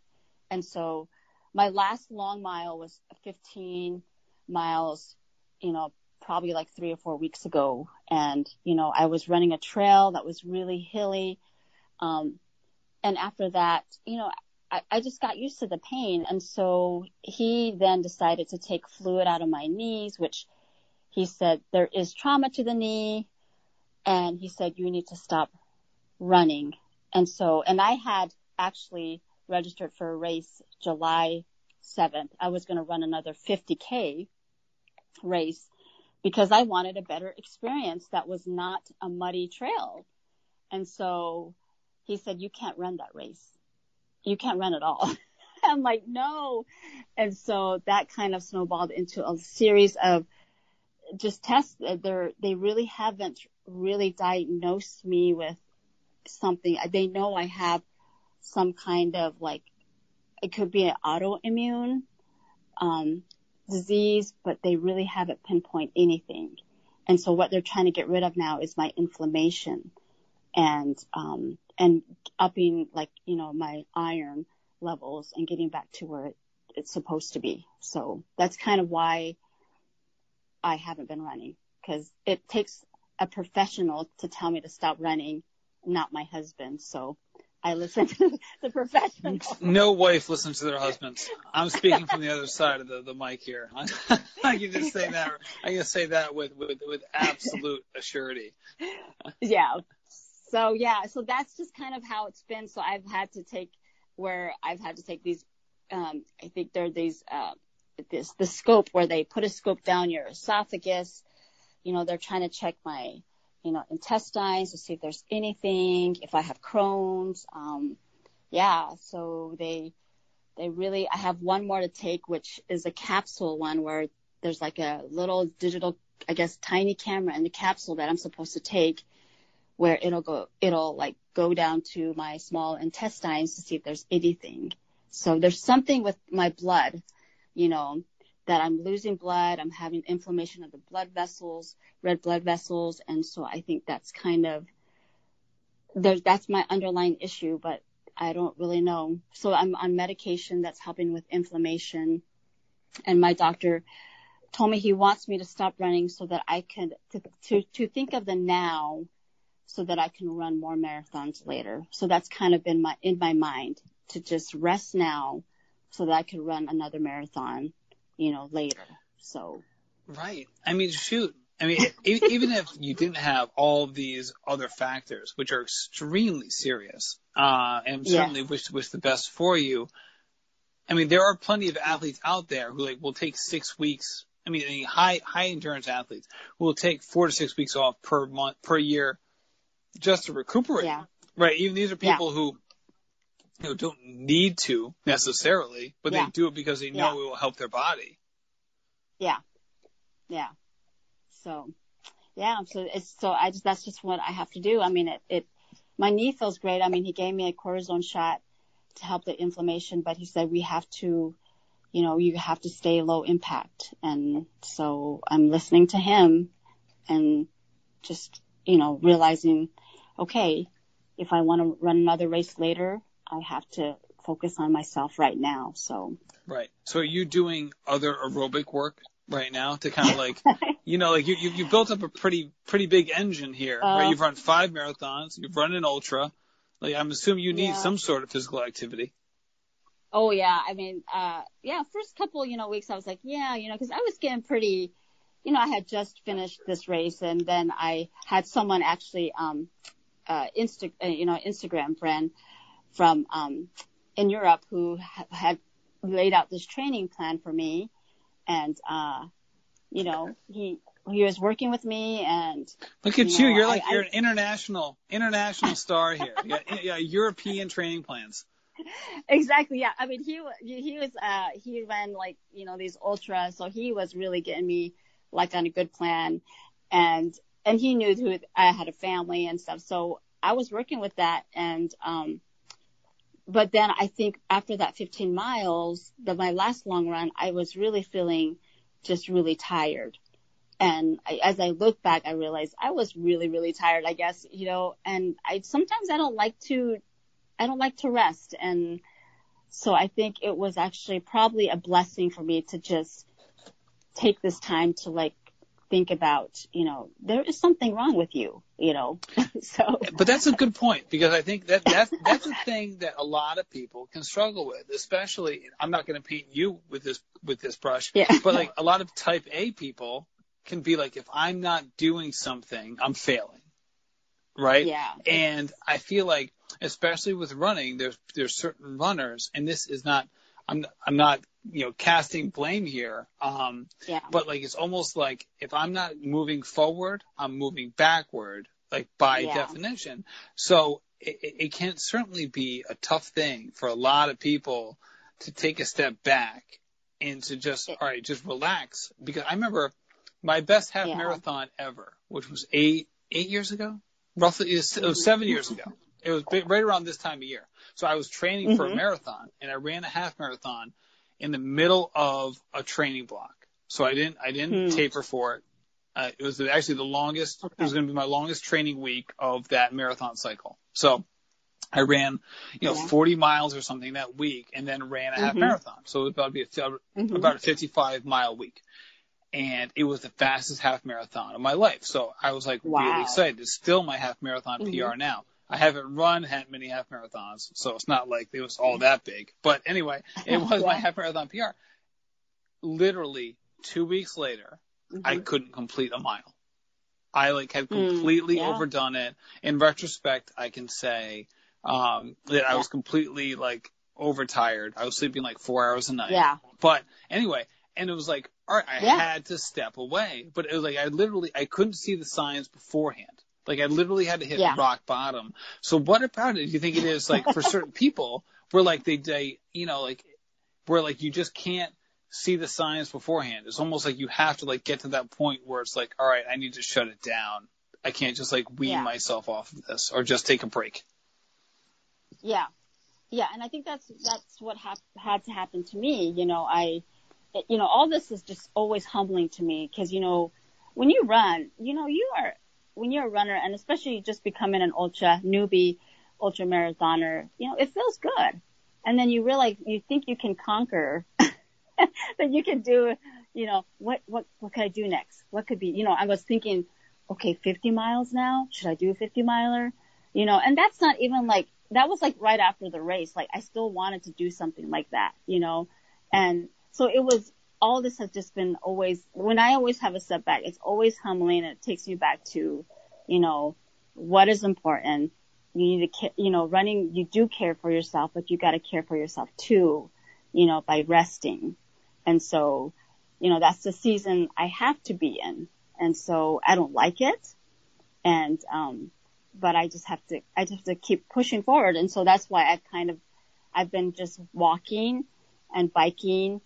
And so, my last long mile was 15 miles, you know, probably like three or four weeks ago. And, you know, I was running a trail that was really hilly. Um, and after that, you know, I, I just got used to the pain. And so he then decided to take fluid out of my knees, which he said there is trauma to the knee. And he said, you need to stop running. And so, and I had actually registered for a race July 7th. I was going to run another 50K race because I wanted a better experience that was not a muddy trail. And so he said, you can't run that race. You can't run at all. I'm like, no. And so that kind of snowballed into a series of just tests. that They're, they really haven't really diagnosed me with something. They know I have some kind of like, it could be an autoimmune, um, disease, but they really haven't pinpoint anything. And so what they're trying to get rid of now is my inflammation and, um, and upping like, you know, my iron levels and getting back to where it's supposed to be. So that's kind of why I haven't been running because it takes a professional to tell me to stop running, not my husband. So I listen to the professional. No wife listens to their husbands. I'm speaking from the other side of the, the mic here. I can just say that. I can say that with, with, with absolute assurity. Yeah. So yeah, so that's just kind of how it's been. So I've had to take where I've had to take these, um, I think there are these, uh, this, the scope where they put a scope down your esophagus. You know, they're trying to check my, you know, intestines to see if there's anything, if I have Crohn's. Um, yeah, so they, they really, I have one more to take, which is a capsule one where there's like a little digital, I guess, tiny camera in the capsule that I'm supposed to take where it'll go, it'll like go down to my small intestines to see if there's anything. So there's something with my blood, you know, that I'm losing blood, I'm having inflammation of the blood vessels, red blood vessels, and so I think that's kind of there that's my underlying issue, but I don't really know. So I'm on medication that's helping with inflammation and my doctor told me he wants me to stop running so that I can to to, to think of the now so that I can run more marathons later. So that's kind of been my in my mind to just rest now so that I could run another marathon you know, later. So. Right. I mean, shoot. I mean, even if you didn't have all these other factors, which are extremely serious, uh, and certainly yeah. wish wish the best for you. I mean, there are plenty of athletes out there who like will take six weeks. I mean, high high endurance athletes will take four to six weeks off per month per year just to recuperate. Yeah. Right. Even these are people yeah. who you know, don't need to necessarily, but yeah. they do it because they know it will help their body. Yeah. Yeah. So, yeah. So it's, so I just, that's just what I have to do. I mean, it, it, my knee feels great. I mean, he gave me a cortisone shot to help the inflammation, but he said we have to, you know, you have to stay low impact. And so I'm listening to him and just, you know, realizing, okay, if I want to run another race later, I have to focus on myself right now. So. Right. So are you doing other aerobic work right now to kind of like, you know, like you, you, you built up a pretty, pretty big engine here, uh, right? You've run five marathons, you've run an ultra. Like I'm assuming you need yeah. some sort of physical activity. Oh yeah. I mean, uh, yeah, first couple, you know, weeks I was like, yeah, you know, cause I was getting pretty, you know, I had just finished this race and then I had someone actually, um, uh, Insta, uh, you know, Instagram friend, from um, in Europe who ha- had laid out this training plan for me, and uh, you know he he was working with me and look at you, know, you are like I, you're I, an international international star here. Got, yeah european training plans. Exactly. Yeah. I mean he he was uh he ran like you know these ultras. So he was really getting me like on a good plan. And and he knew who i had a family and stuff so i was working with that and um but then I think after that 15 miles, the, my last long run, I was really feeling just really tired. And I, as I look back, I realized I was really, really tired, I guess, you know, and I sometimes I don't like to, I don't like to rest. And So I think it was actually probably a blessing for me to just take this time to like think about, you know, there is something wrong with you, you know. so But that's a good point because I think that that's that's a thing that a lot of people can struggle with, especially I'm not going to paint you with this with this brush, Yeah. but like a lot of type A people can be like if I'm not doing something, I'm failing. Right? yeah. And I feel like, especially with running, there's there's certain runners, and this is not, I'm I'm not you know casting blame here, um, Yeah. but like it's almost like if I'm not moving forward, I'm moving backward, like by Yeah. definition. So it, it can certainly be a tough thing for a lot of people to take a step back and to just all right, just relax. Because I remember my best half Yeah. marathon ever, which was eight eight years ago, roughly it was, it was seven years ago. It was right around this time of year. So I was training for a Mhm. marathon, and I ran a half marathon in the middle of a training block. So I didn't I didn't Hmm. taper for it. Uh, it was actually the longest. It was going to be my longest training week of that marathon cycle. So I ran, you know, Yeah. 40 miles or something that week, and then ran a half Mhm. marathon. So it was about to be a, Mhm. about a 55 mile week. And it was the fastest half marathon of my life. So I was like really excited. It's still my half marathon Mhm. PR now. I haven't run that many half marathons, so it's not like it was all that big. But anyway, it was my half marathon PR. Literally two weeks later, I Mhm. couldn't complete a mile. I like had Mm, completely yeah. overdone it. In retrospect, I can say um, that I was completely like overtired. I was sleeping like four hours a night. Yeah. But anyway, and it was like, all right, I Yeah. had to step away, but it was like I literally I couldn't see the signs beforehand. Like I literally had to hit Yeah. rock bottom. So what about it? Do you think it is like for certain people where like they they you know like where like you just can't see the signs beforehand. It's almost like you have to like get to that point where it's like, all right, I need to shut it down. I can't just like wean Yeah. myself off of this or just take a break. Yeah, yeah, and I think that's that's what hap- had to happen to me. You know, I, you know, all this is just always humbling to me because you know, when you run, you know, you are when you're a runner, and especially just becoming an ultra newbie, ultra marathoner, you know, it feels good, and then you realize you think you can conquer, that you can do, you know, what what what could I do next? What could be, you know, I was thinking, okay, 50 miles now, should I do a 50 miler? You know, and that's not even like that was like right after the race. Like I still wanted to do something like that, you know? And so it was, all this has just been always, when I always have a setback, it's always humbling it takes me back to, you know, what is important. You need to, you know, running, you do care for yourself, but you got to care for yourself too, you know, by resting. And so, you know, that's the season I have to be in. And so I don't like it. And, um, but I just have to, I just have to keep pushing forward. And so that's why I've kind of, I've been just walking and biking,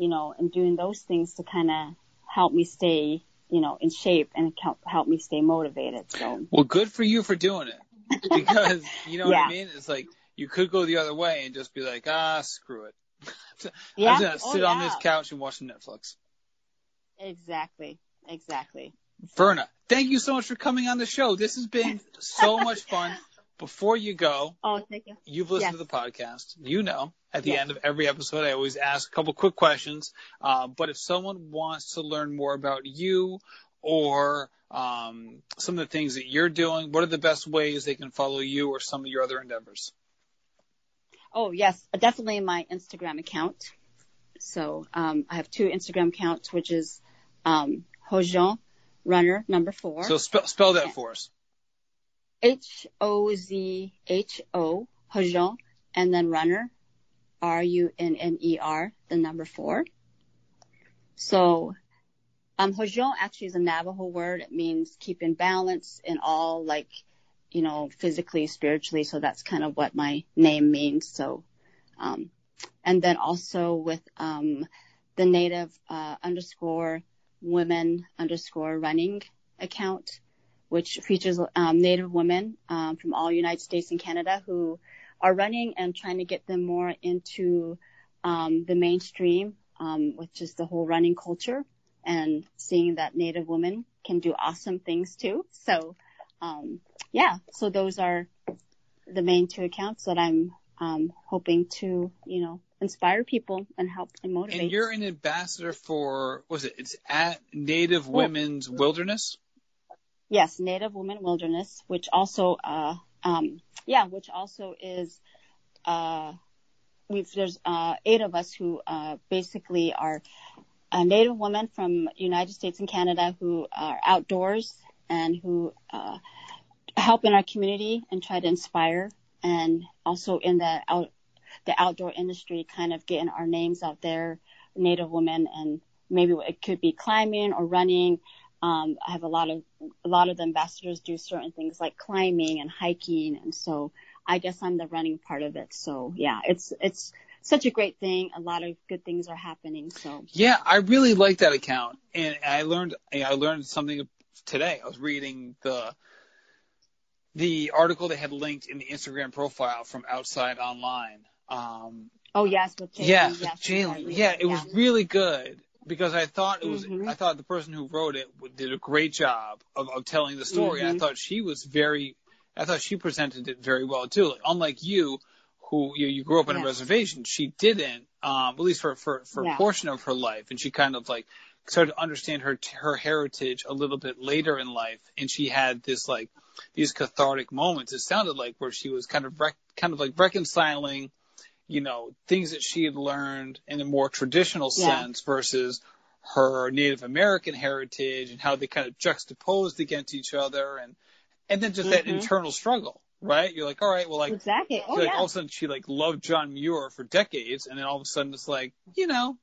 you know, and doing those things to kind of help me stay, you know, in shape and help, help me stay motivated. So Well, good for you for doing it because you know what I mean. It's like you could go the other way and just be like, ah, screw it. yeah, I'm gonna Oh, sit on yeah. this couch and watch Netflix. Exactly. Exactly. Verna, thank you so much for coming on the show. This has been so much fun. Before you go, Oh, thank you. you've listened Yes. to the podcast. You know, at the Yes. end of every episode, I always ask a couple quick questions. Uh, but if someone wants to learn more about you or um, some of the things that you're doing, what are the best ways they can follow you or some of your other endeavors? Oh, yes, definitely my Instagram account. So, um, I have two Instagram accounts, which is, um, Hozho Runner number four. So spell, spell that for us. H O Z H O Hozho and then runner R U N N E R the number four. So um actually is a Navajo word. It means keep in balance in all like you know physically spiritually. So that's kind of what my name means. So um and then also with um the native uh, underscore women underscore running account which features um, Native women um, from all United States and Canada who are running and trying to get them more into um, the mainstream, um, which is the whole running culture, and seeing that Native women can do awesome things too. So, um, yeah, so those are the main two accounts that I'm um, hoping to, you know, inspire people and help and motivate. And you're an ambassador for, was it, it's at Native Women's Wilderness? Yes, Native Women Wilderness, which also, uh, yeah, which also is, uh, we've, there's, uh, eight of us who, uh, basically are Native women from United States and Canada who are outdoors and who, uh, help in our community and try to inspire and also in the out, the outdoor industry, kind of getting our names out there, Native women, and maybe it could be climbing or running. Um, I have a lot of a lot of the ambassadors do certain things like climbing and hiking, and so I guess I'm the running part of it. So yeah, it's it's such a great thing. A lot of good things are happening. So yeah, I really like that account, and I learned I learned something today. I was reading the the article they had linked in the Instagram profile from Outside Online. Um, oh yes, with Jaylyn. Yeah, yes, Jaylyn. Yeah, it was really good because I thought it was. Mhm. I thought the person who wrote it did a great job of, of telling the story. And I thought she was very. I thought she presented it very well too. Unlike you, who you, you grew up on a reservation, she didn't. Um, at least for for for a portion of her life, and she kind of like started to understand her her heritage a little bit later in life, and she had this like these cathartic moments. It sounded like where she was kind of rec- kind of like reconciling, you know, things that she had learned in a more traditional Yeah. sense versus her Native American heritage and how they kind of juxtaposed against each other and and then just that Mhm. internal struggle, right? You're like, all right, well, like, exactly. Oh like yeah. all of a sudden she like loved John Muir for decades, and then all of a sudden it's like, you know,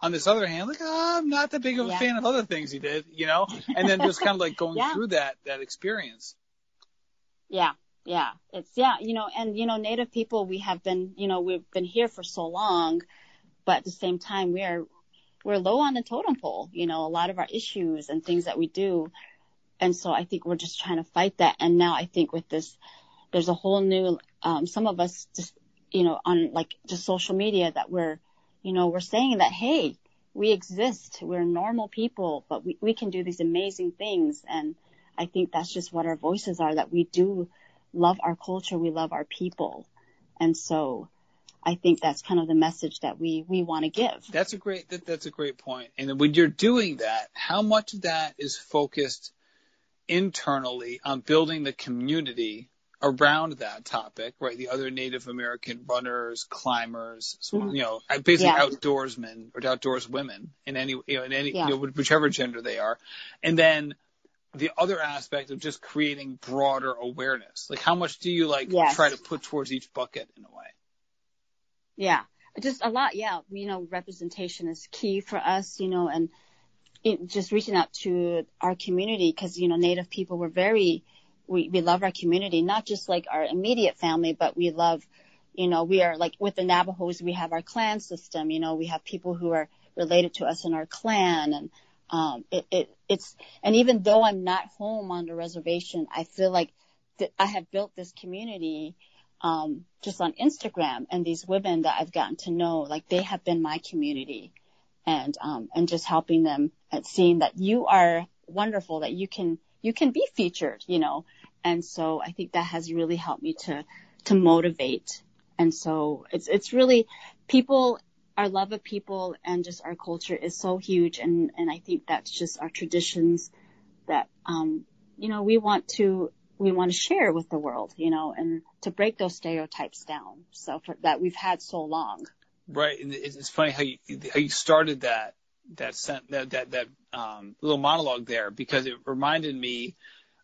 on this other hand, like, oh, I'm not that big of a Yeah. fan of other things he did, you know, and then just kind of like going Yeah. through that that experience. Yeah, yeah. It's yeah, you know, and you know, Native people we have been, you know, we've been here for so long, but at the same time we are we're low on the totem pole, you know, a lot of our issues and things that we do. And so I think we're just trying to fight that. And now I think with this there's a whole new um some of us just you know, on like just social media that we're you know, we're saying that hey, we exist. We're normal people, but we, we can do these amazing things and I think that's just what our voices are, that we do love our culture, we love our people. And so I think that's kind of the message that we, we want to give. That's a great that, that's a great point. And when you're doing that, how much of that is focused internally on building the community around that topic, right? The other Native American runners, climbers, Mhm. you know, basically Yeah. outdoorsmen or outdoors women in any, you know, in any, Yeah. you know, whichever gender they are. And then the other aspect of just creating broader awareness. Like how much do you like Yes. try to put towards each bucket in a way? Yeah. Just a lot. Yeah. You know, representation is key for us, you know, and it, just reaching out to our community because, you know, Native people were very, we, we love our community, not just like our immediate family, but we love, you know, we are like with the Navajos, we have our clan system, you know, we have people who are related to us in our clan and, um, it, it, it's, and even though I'm not home on the reservation, I feel like I have built this community, um, just on Instagram and these women that I've gotten to know, like they have been my community and, um, and just helping them and seeing that you are wonderful, that you can, you can be featured, you know, and so I think that has really helped me to, to motivate. And so it's, it's really people, our love of people and just our culture is so huge. And, and I think that's just our traditions that, um, you know, we want to, we want to share with the world, you know, and to break those stereotypes down. So for that we've had so long. Right, and it's funny how you how you started that that sent that that that um, little monologue there because it reminded me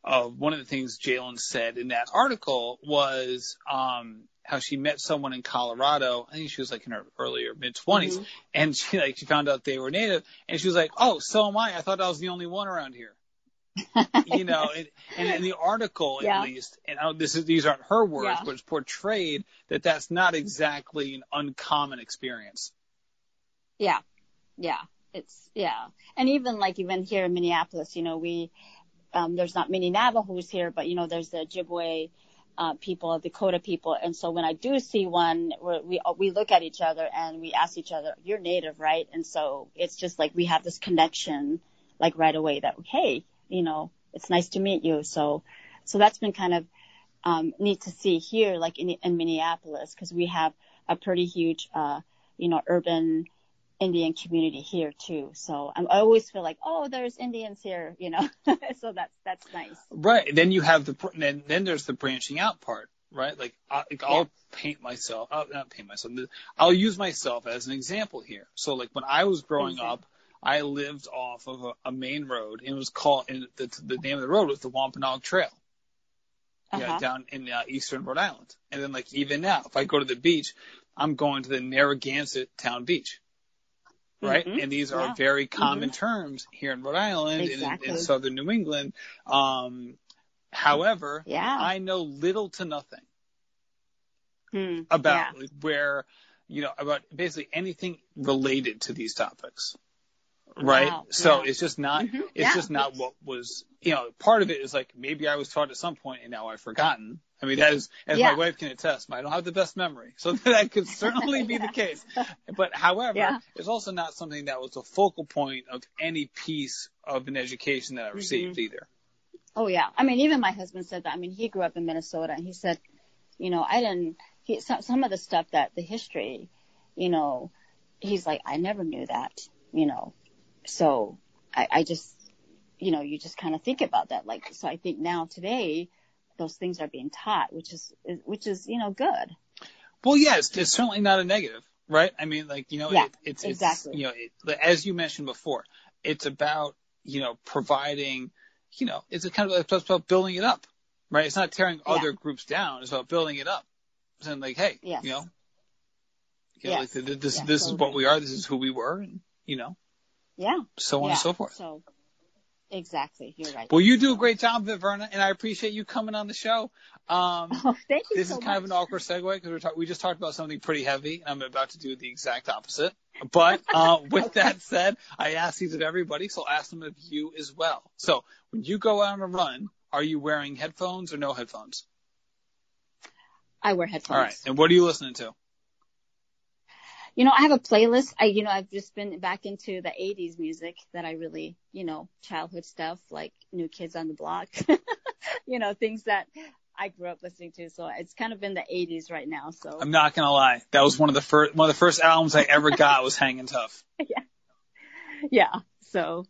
of one of the things Jaylyn said in that article was um, how she met someone in Colorado. I think she was like in her earlier mid 20s Mhm. and she like she found out they were native, and she was like, "Oh, so am I. I thought I was the only one around here." you know, and, and in the article Yeah. at least, and I, this is these aren't her words, Yeah. but it's portrayed that that's not exactly an uncommon experience. Yeah. Yeah. It's, yeah. And even like even here in Minneapolis, you know, we, um, there's not many Navajos here, but you know, there's the Ojibwe, uh, people, Dakota people. And so when I do see one, we, we look at each other and we ask each other, you're native, right? And so it's just like we have this connection, like right away that, hey, you know, it's nice to meet you. So, so that's been kind of, um, need to see here, like in, in Minneapolis, because we have a pretty huge, uh, you know, urban Indian community here too. So I always feel like, oh, there's Indians here, you know. so that's that's nice. Right. Then you have the then then there's the branching out part, right? Like, I, like I'll yeah. paint myself. I'll not paint myself. I'll use myself as an example here. So like when I was growing exactly. up, I lived off of a, a, main road, and it was called and the the name of the road was the Wampanoag Trail. Uh-huh. Yeah, down in uh, eastern Rhode Island. And then like even now, if I go to the beach, I'm going to the Narragansett Town Beach right? Mm-hmm. And these are yeah. very common mm-hmm. terms here in Rhode Island exactly. and in, in, southern New England. Um, however, yeah. I know little to nothing hmm. about yeah. where, you know, about basically anything related to these topics. Right. Wow. So it's just not, mm-hmm. it's just not what was, you know, part of it is like maybe I was taught at some point and now I've forgotten I mean, that is, as yeah. my wife can attest, I don't have the best memory, so that could certainly be the case. But however, yeah. it's also not something that was a focal point of any piece of an education that I received mm-hmm. either. Oh yeah, I mean, even my husband said that. I mean, he grew up in Minnesota, and he said, you know, I didn't. He, some, some of the stuff that the history, you know, he's like, I never knew that, you know, so I, I just, you know, you just kind of think about that. Like, so I think now today those things are being taught, which is, which is, you know, good. Well, yes, it's certainly not a negative, right? I mean, like, you know, yeah, it, it's, exactly. it's, you know, it, as you mentioned before, it's about, you know, providing, you know, it's a kind of it's about building it up, right? It's not tearing yeah. other groups down. It's about building it up. Saying like, hey, yes. you know, you know, yes. like this, yeah, this totally. is what we are. This is who we were. And, you know, yeah, so on yeah. and so forth. So Exactly. You're right. Well, you do a great job of it, Verna, and I appreciate you coming on the show. Um, oh, thank you. This so is kind much. of an awkward segue because we talk- we just talked about something pretty heavy, and I'm about to do the exact opposite. But uh, with okay. that said, I ask these of everybody, so I'll ask them of you as well. So when you go out on a run, are you wearing headphones or no headphones? I wear headphones. All right. And what are you listening to? You know, I have a playlist. I, you know, I've just been back into the 80s music that I really, you know, childhood stuff like New Kids on the Block, you know, things that I grew up listening to. So it's kind of in the 80s right now. So I'm not gonna lie, that was one of the first one of the first albums I ever got was Hanging Tough. yeah, yeah. So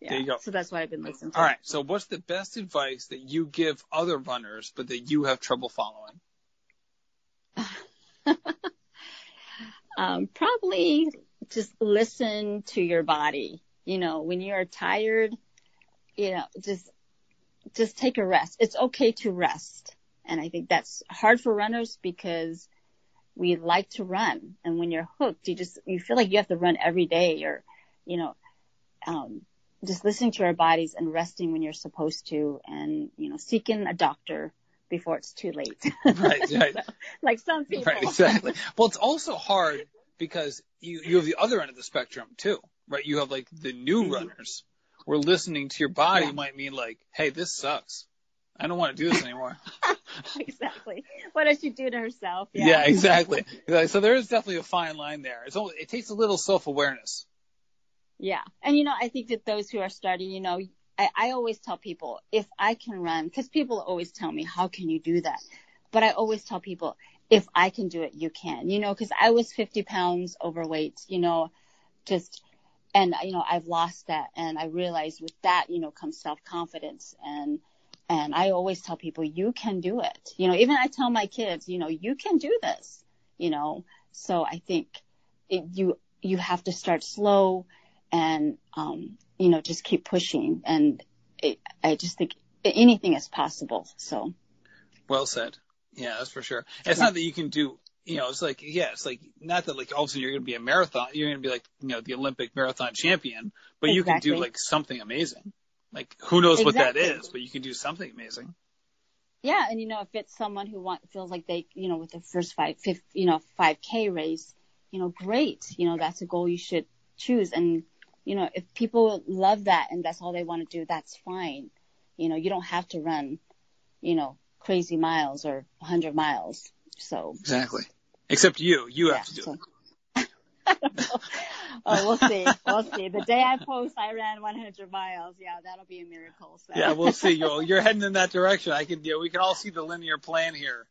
yeah. There you go. So that's what I've been listening to. All right. So what's the best advice that you give other runners, but that you have trouble following? um, probably just listen to your body. You know, when you're tired, you know, just, just take a rest. It's okay to rest. And I think that's hard for runners because we like to run. And when you're hooked, you just, you feel like you have to run every day or, you know, um, just listening to our bodies and resting when you're supposed to and, you know, seeking a doctor before it's too late. right, right. so, like some people. Right, exactly. Well, it's also hard because you, you have the other end of the spectrum too, right? You have like the new mm-hmm. runners where listening to your body yeah. might mean like, hey, this sucks. I don't want to do this anymore. exactly. What does she do to herself? Yeah, yeah exactly. So there is definitely a fine line there. It's only, it takes a little self awareness. Yeah. And you know, I think that those who are starting, you know, I, I always tell people if I can run, because people always tell me, how can you do that? But I always tell people, if I can do it, you can, you know, because I was 50 pounds overweight, you know, just, and, you know, I've lost that. And I realized with that, you know, comes self confidence. And, and I always tell people, you can do it. You know, even I tell my kids, you know, you can do this, you know, so I think it, you, you have to start slow and, um, you know, just keep pushing. And it, I just think anything is possible. So. Well said. Yeah, that's for sure. It's yeah. not that you can do, you know, it's like, yeah, it's like, not that like all of a sudden you're going to be a marathon, you're going to be like, you know, the Olympic marathon champion, but exactly. you can do like something amazing. Like, who knows exactly. what that is, but you can do something amazing. Yeah, and you know, if it's someone who want, feels like they, you know, with the first five, fifth, you know, 5K race, you know, great. You know, that's a goal you should choose. And, you know, if people love that and that's all they want to do, that's fine. You know, you don't have to run, you know, crazy miles or 100 miles. So exactly. Except you, you yeah, have to do so, it. I don't know. oh, we'll see. We'll see. The day I post, I ran 100 miles. Yeah, that'll be a miracle. So. Yeah, we'll see. You're, you're heading in that direction. I can, yeah, we can all see the linear plan here,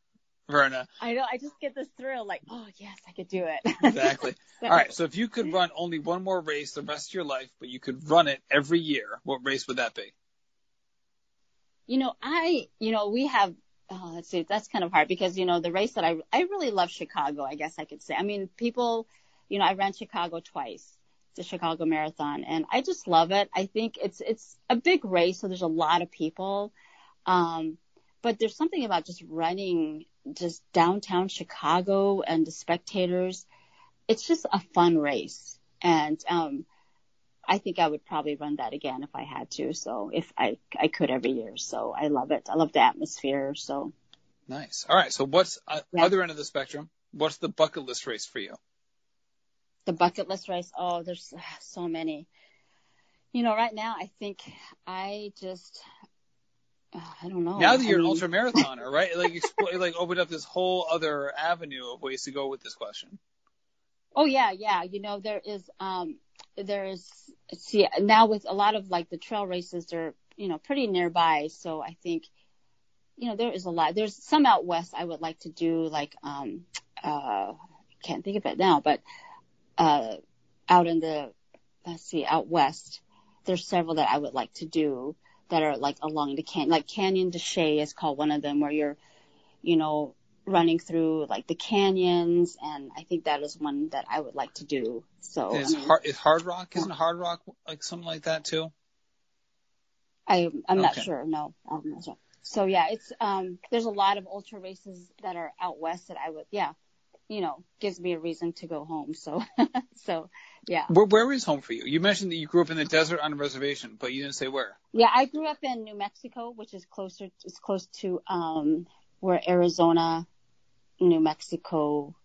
Verna. I know. I just get this thrill, like, oh yes, I could do it. Exactly. all right. So if you could run only one more race the rest of your life, but you could run it every year, what race would that be? You know, I, you know, we have oh, let's see, that's kind of hard because, you know, the race that I, I really love Chicago, I guess I could say. I mean, people, you know, I ran Chicago twice, the Chicago Marathon, and I just love it. I think it's, it's a big race, so there's a lot of people. Um, but there's something about just running just downtown Chicago and the spectators. It's just a fun race. And, um, I think I would probably run that again if I had to. So if I I could every year. So I love it. I love the atmosphere. So nice. All right. So what's uh, yeah. other end of the spectrum? What's the bucket list race for you? The bucket list race. Oh, there's so many. You know, right now I think I just I don't know. Now that you're I mean... an ultra marathoner, right? Like expl- like opened up this whole other avenue of ways to go with this question. Oh yeah, yeah. You know, there is um there's see now with a lot of like the trail races they're you know pretty nearby so i think you know there is a lot there's some out west i would like to do like um uh can't think of it now but uh out in the let's see out west there's several that i would like to do that are like along the canyon like canyon de Chelly is called one of them where you're you know running through like the canyons, and I think that is one that I would like to do. So is, I mean, hard, is Hardrock isn't Hard Rock like something like that too? I I'm not sure. No, I'm not sure. So yeah, it's um there's a lot of ultra races that are out west that I would yeah, you know, gives me a reason to go home. So so yeah. Where where is home for you? You mentioned that you grew up in the desert on a reservation, but you didn't say where. Yeah, I grew up in New Mexico, which is closer it's close to um where Arizona New Mexico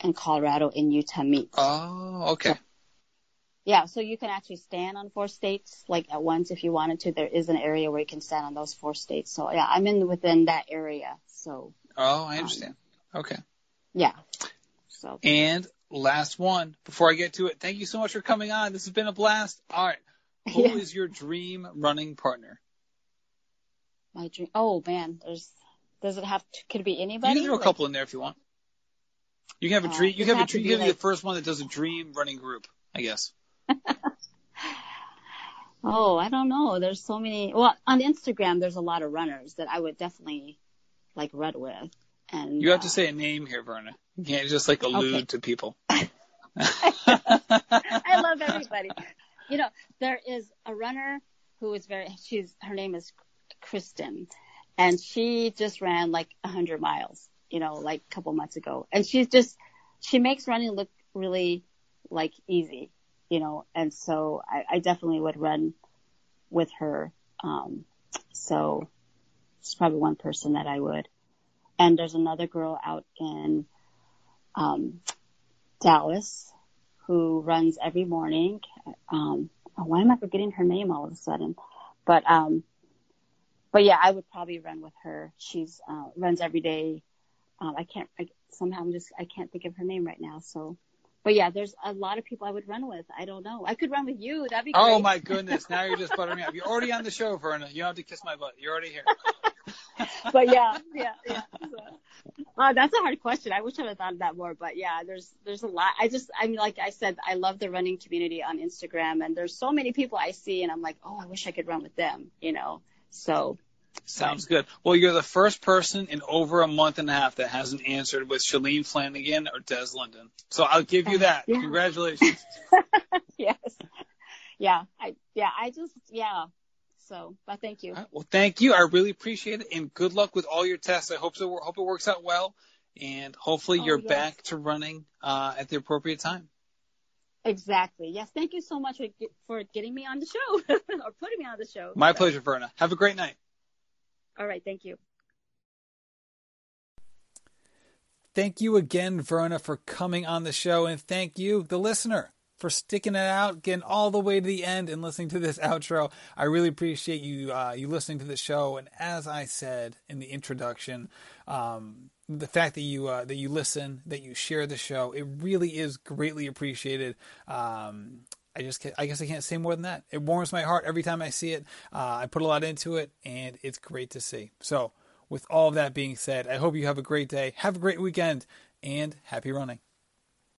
and Colorado and Utah meet. Oh, okay. So, yeah, so you can actually stand on four states like at once if you wanted to. There is an area where you can stand on those four states. So yeah, I'm in within that area. So. Oh, I understand. Um, okay. Yeah. So. And last one before I get to it. Thank you so much for coming on. This has been a blast. All right. Who yeah. is your dream running partner? My dream. Oh man, there's does it have to, could it be anybody? You can throw a couple in there if you want. You can have a uh, dream. Uh, you can have, have a dream. You can like... be the first one that does a dream running group, I guess. oh, I don't know. There's so many. Well, on Instagram, there's a lot of runners that I would definitely like run with. And you have uh, to say a name here, Verna. You can't just like allude okay. to people. I love everybody. You know, there is a runner who is very. She's her name is Kristen, and she just ran like a hundred miles, you know, like a couple months ago. And she's just, she makes running look really like easy, you know, and so I, I definitely would run with her. Um, so she's probably one person that I would. And there's another girl out in, um, Dallas who runs every morning. Um, oh, why am I forgetting her name all of a sudden? But, um, but yeah, I would probably run with her. She's uh, runs every day. Um, I can't. I, somehow I'm just I can't think of her name right now. So, but yeah, there's a lot of people I would run with. I don't know. I could run with you. That'd be. Oh great. Oh my goodness! Now you're just buttering me up. You're already on the show, Verna. You don't have to kiss my butt. You're already here. but yeah, yeah, yeah. So, uh, that's a hard question. I wish I had thought of that more. But yeah, there's there's a lot. I just I mean, like I said, I love the running community on Instagram, and there's so many people I see, and I'm like, oh, I wish I could run with them. You know. So Sounds good. Well, you're the first person in over a month and a half that hasn't answered with Shalane Flanagan or Des Linden. So I'll give you that. Yeah. Congratulations. yes. Yeah. I, yeah. I just, yeah. So, but thank you. Right, well, thank you. I really appreciate it, and good luck with all your tests. I hope so. Hope it works out well, and hopefully oh, you're yes. back to running uh, at the appropriate time. Exactly. Yes. Thank you so much for, for getting me on the show or putting me on the show. My so. pleasure, Verna. Have a great night. All right. Thank you. Thank you again, Verna, for coming on the show. And thank you, the listener, for sticking it out, getting all the way to the end, and listening to this outro. I really appreciate you uh, you listening to the show. And as I said in the introduction, um, the fact that you uh, that you listen, that you share the show, it really is greatly appreciated. Um, I just I guess I can't say more than that. It warms my heart every time I see it. Uh, I put a lot into it, and it's great to see. So, with all of that being said, I hope you have a great day, have a great weekend, and happy running.